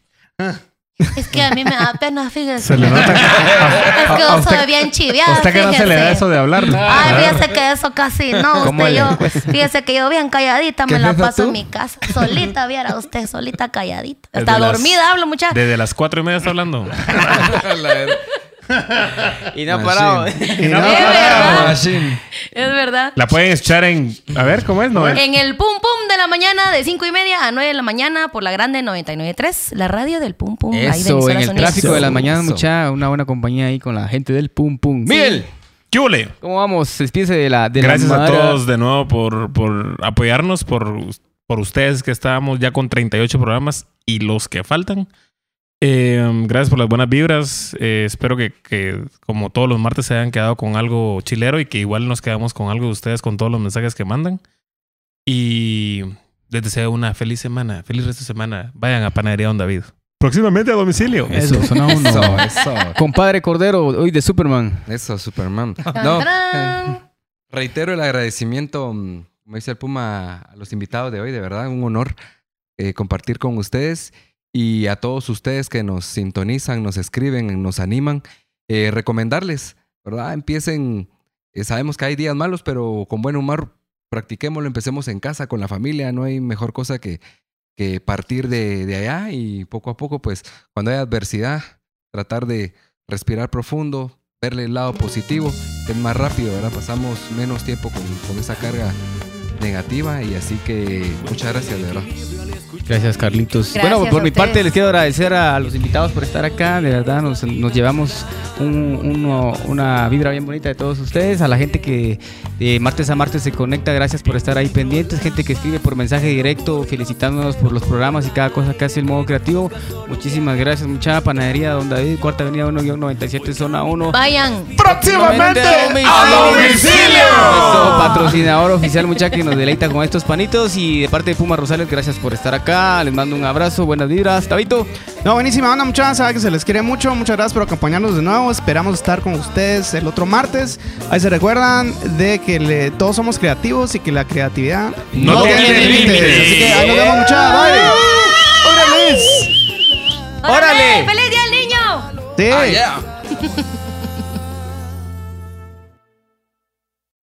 Es que a mí me da pena, fíjese. Se le nota. Es que a yo usted- soy bien chiviada. ¿Usted que no se le da eso de hablar? Ay, fíjese que eso casi no. ¿Cómo Usted, yo, fíjese que yo bien calladita ¿Qué me la paso tú? en mi casa. Solita, viera usted, solita calladita. Las- dormida hablo, muchacha. Desde las cuatro y media está hablando. Y no ha Machine. parado. Es verdad. Machine. Es verdad. La pueden echar en. A ver, ¿cómo es? ¿No es? En el Pum Pum de la mañana, de 5 y media a 9 de la mañana, por la grande 99.3, la radio del Pum Pum. ahí de Eso, en emisoras el tráfico de las mañanas, Eso. mucha, una buena compañía ahí con la gente del Pum Pum. Miguel, ¿Qué huele? ¿cómo vamos? Despídese de la de la Gracias a madre. todos de nuevo por, por apoyarnos, por, por ustedes que estábamos ya con 38 programas y los que faltan. Eh, gracias por las buenas vibras. Eh, espero que, que, como todos los martes, se hayan quedado con algo chilero y que igual nos quedamos con algo de ustedes con todos los mensajes que mandan. Y les deseo una feliz semana, feliz resto de semana. Vayan a Panadería Don David. Próximamente a domicilio. Eso, suena uno. Eso, eso. Compadre Cordero, hoy de Superman. Eso, Superman. No, reitero el agradecimiento, mm, como dice el Puma, a los invitados de hoy. De verdad, un honor eh, compartir con ustedes y a todos ustedes que nos sintonizan, nos escriben, nos animan. eh, recomendarles, ¿verdad? Empiecen, eh, sabemos que hay días malos, pero con buen humor, practiquémoslo, empecemos en casa, con la familia. No hay mejor cosa que, que partir de, de allá y poco a poco, pues, cuando hay adversidad, tratar de respirar profundo, verle el lado positivo, es más rápido, ¿verdad? Pasamos menos tiempo con, con esa carga negativa y así que muchas gracias, de verdad. Gracias, Carlitos. Gracias bueno, por mi ustedes. parte les quiero agradecer a los invitados por estar acá. De verdad, nos, nos llevamos un- uno- una vibra bien bonita de todos ustedes. A la gente que de martes a martes se conecta, gracias por estar ahí pendientes. Gente que escribe por mensaje directo, felicitándonos por los programas y cada cosa que hace el modo creativo. Muchísimas gracias, mucha panadería, Don David, Cuarta Avenida 1-97, Zona 1. Vayan. Próximamente a Nuestro patrocinador oficial, muchacha, que nos deleita con estos panitos. Y de parte de Puma Rosales, gracias por estar acá. Les mando un abrazo, buenas vibras. Tabito. No, buenísima onda, muchachos. Sabe que se les quiere mucho. Muchas gracias por acompañarnos de nuevo. Esperamos estar con ustedes el otro martes. Ahí se recuerdan de que le- todos somos creativos y que la creatividad No tiene límites. Así que ahí nos vemos, muchachos. Bye. ¡Órale! ¡Órale! ¡Feliz día al niño! Sí. Ah, yeah.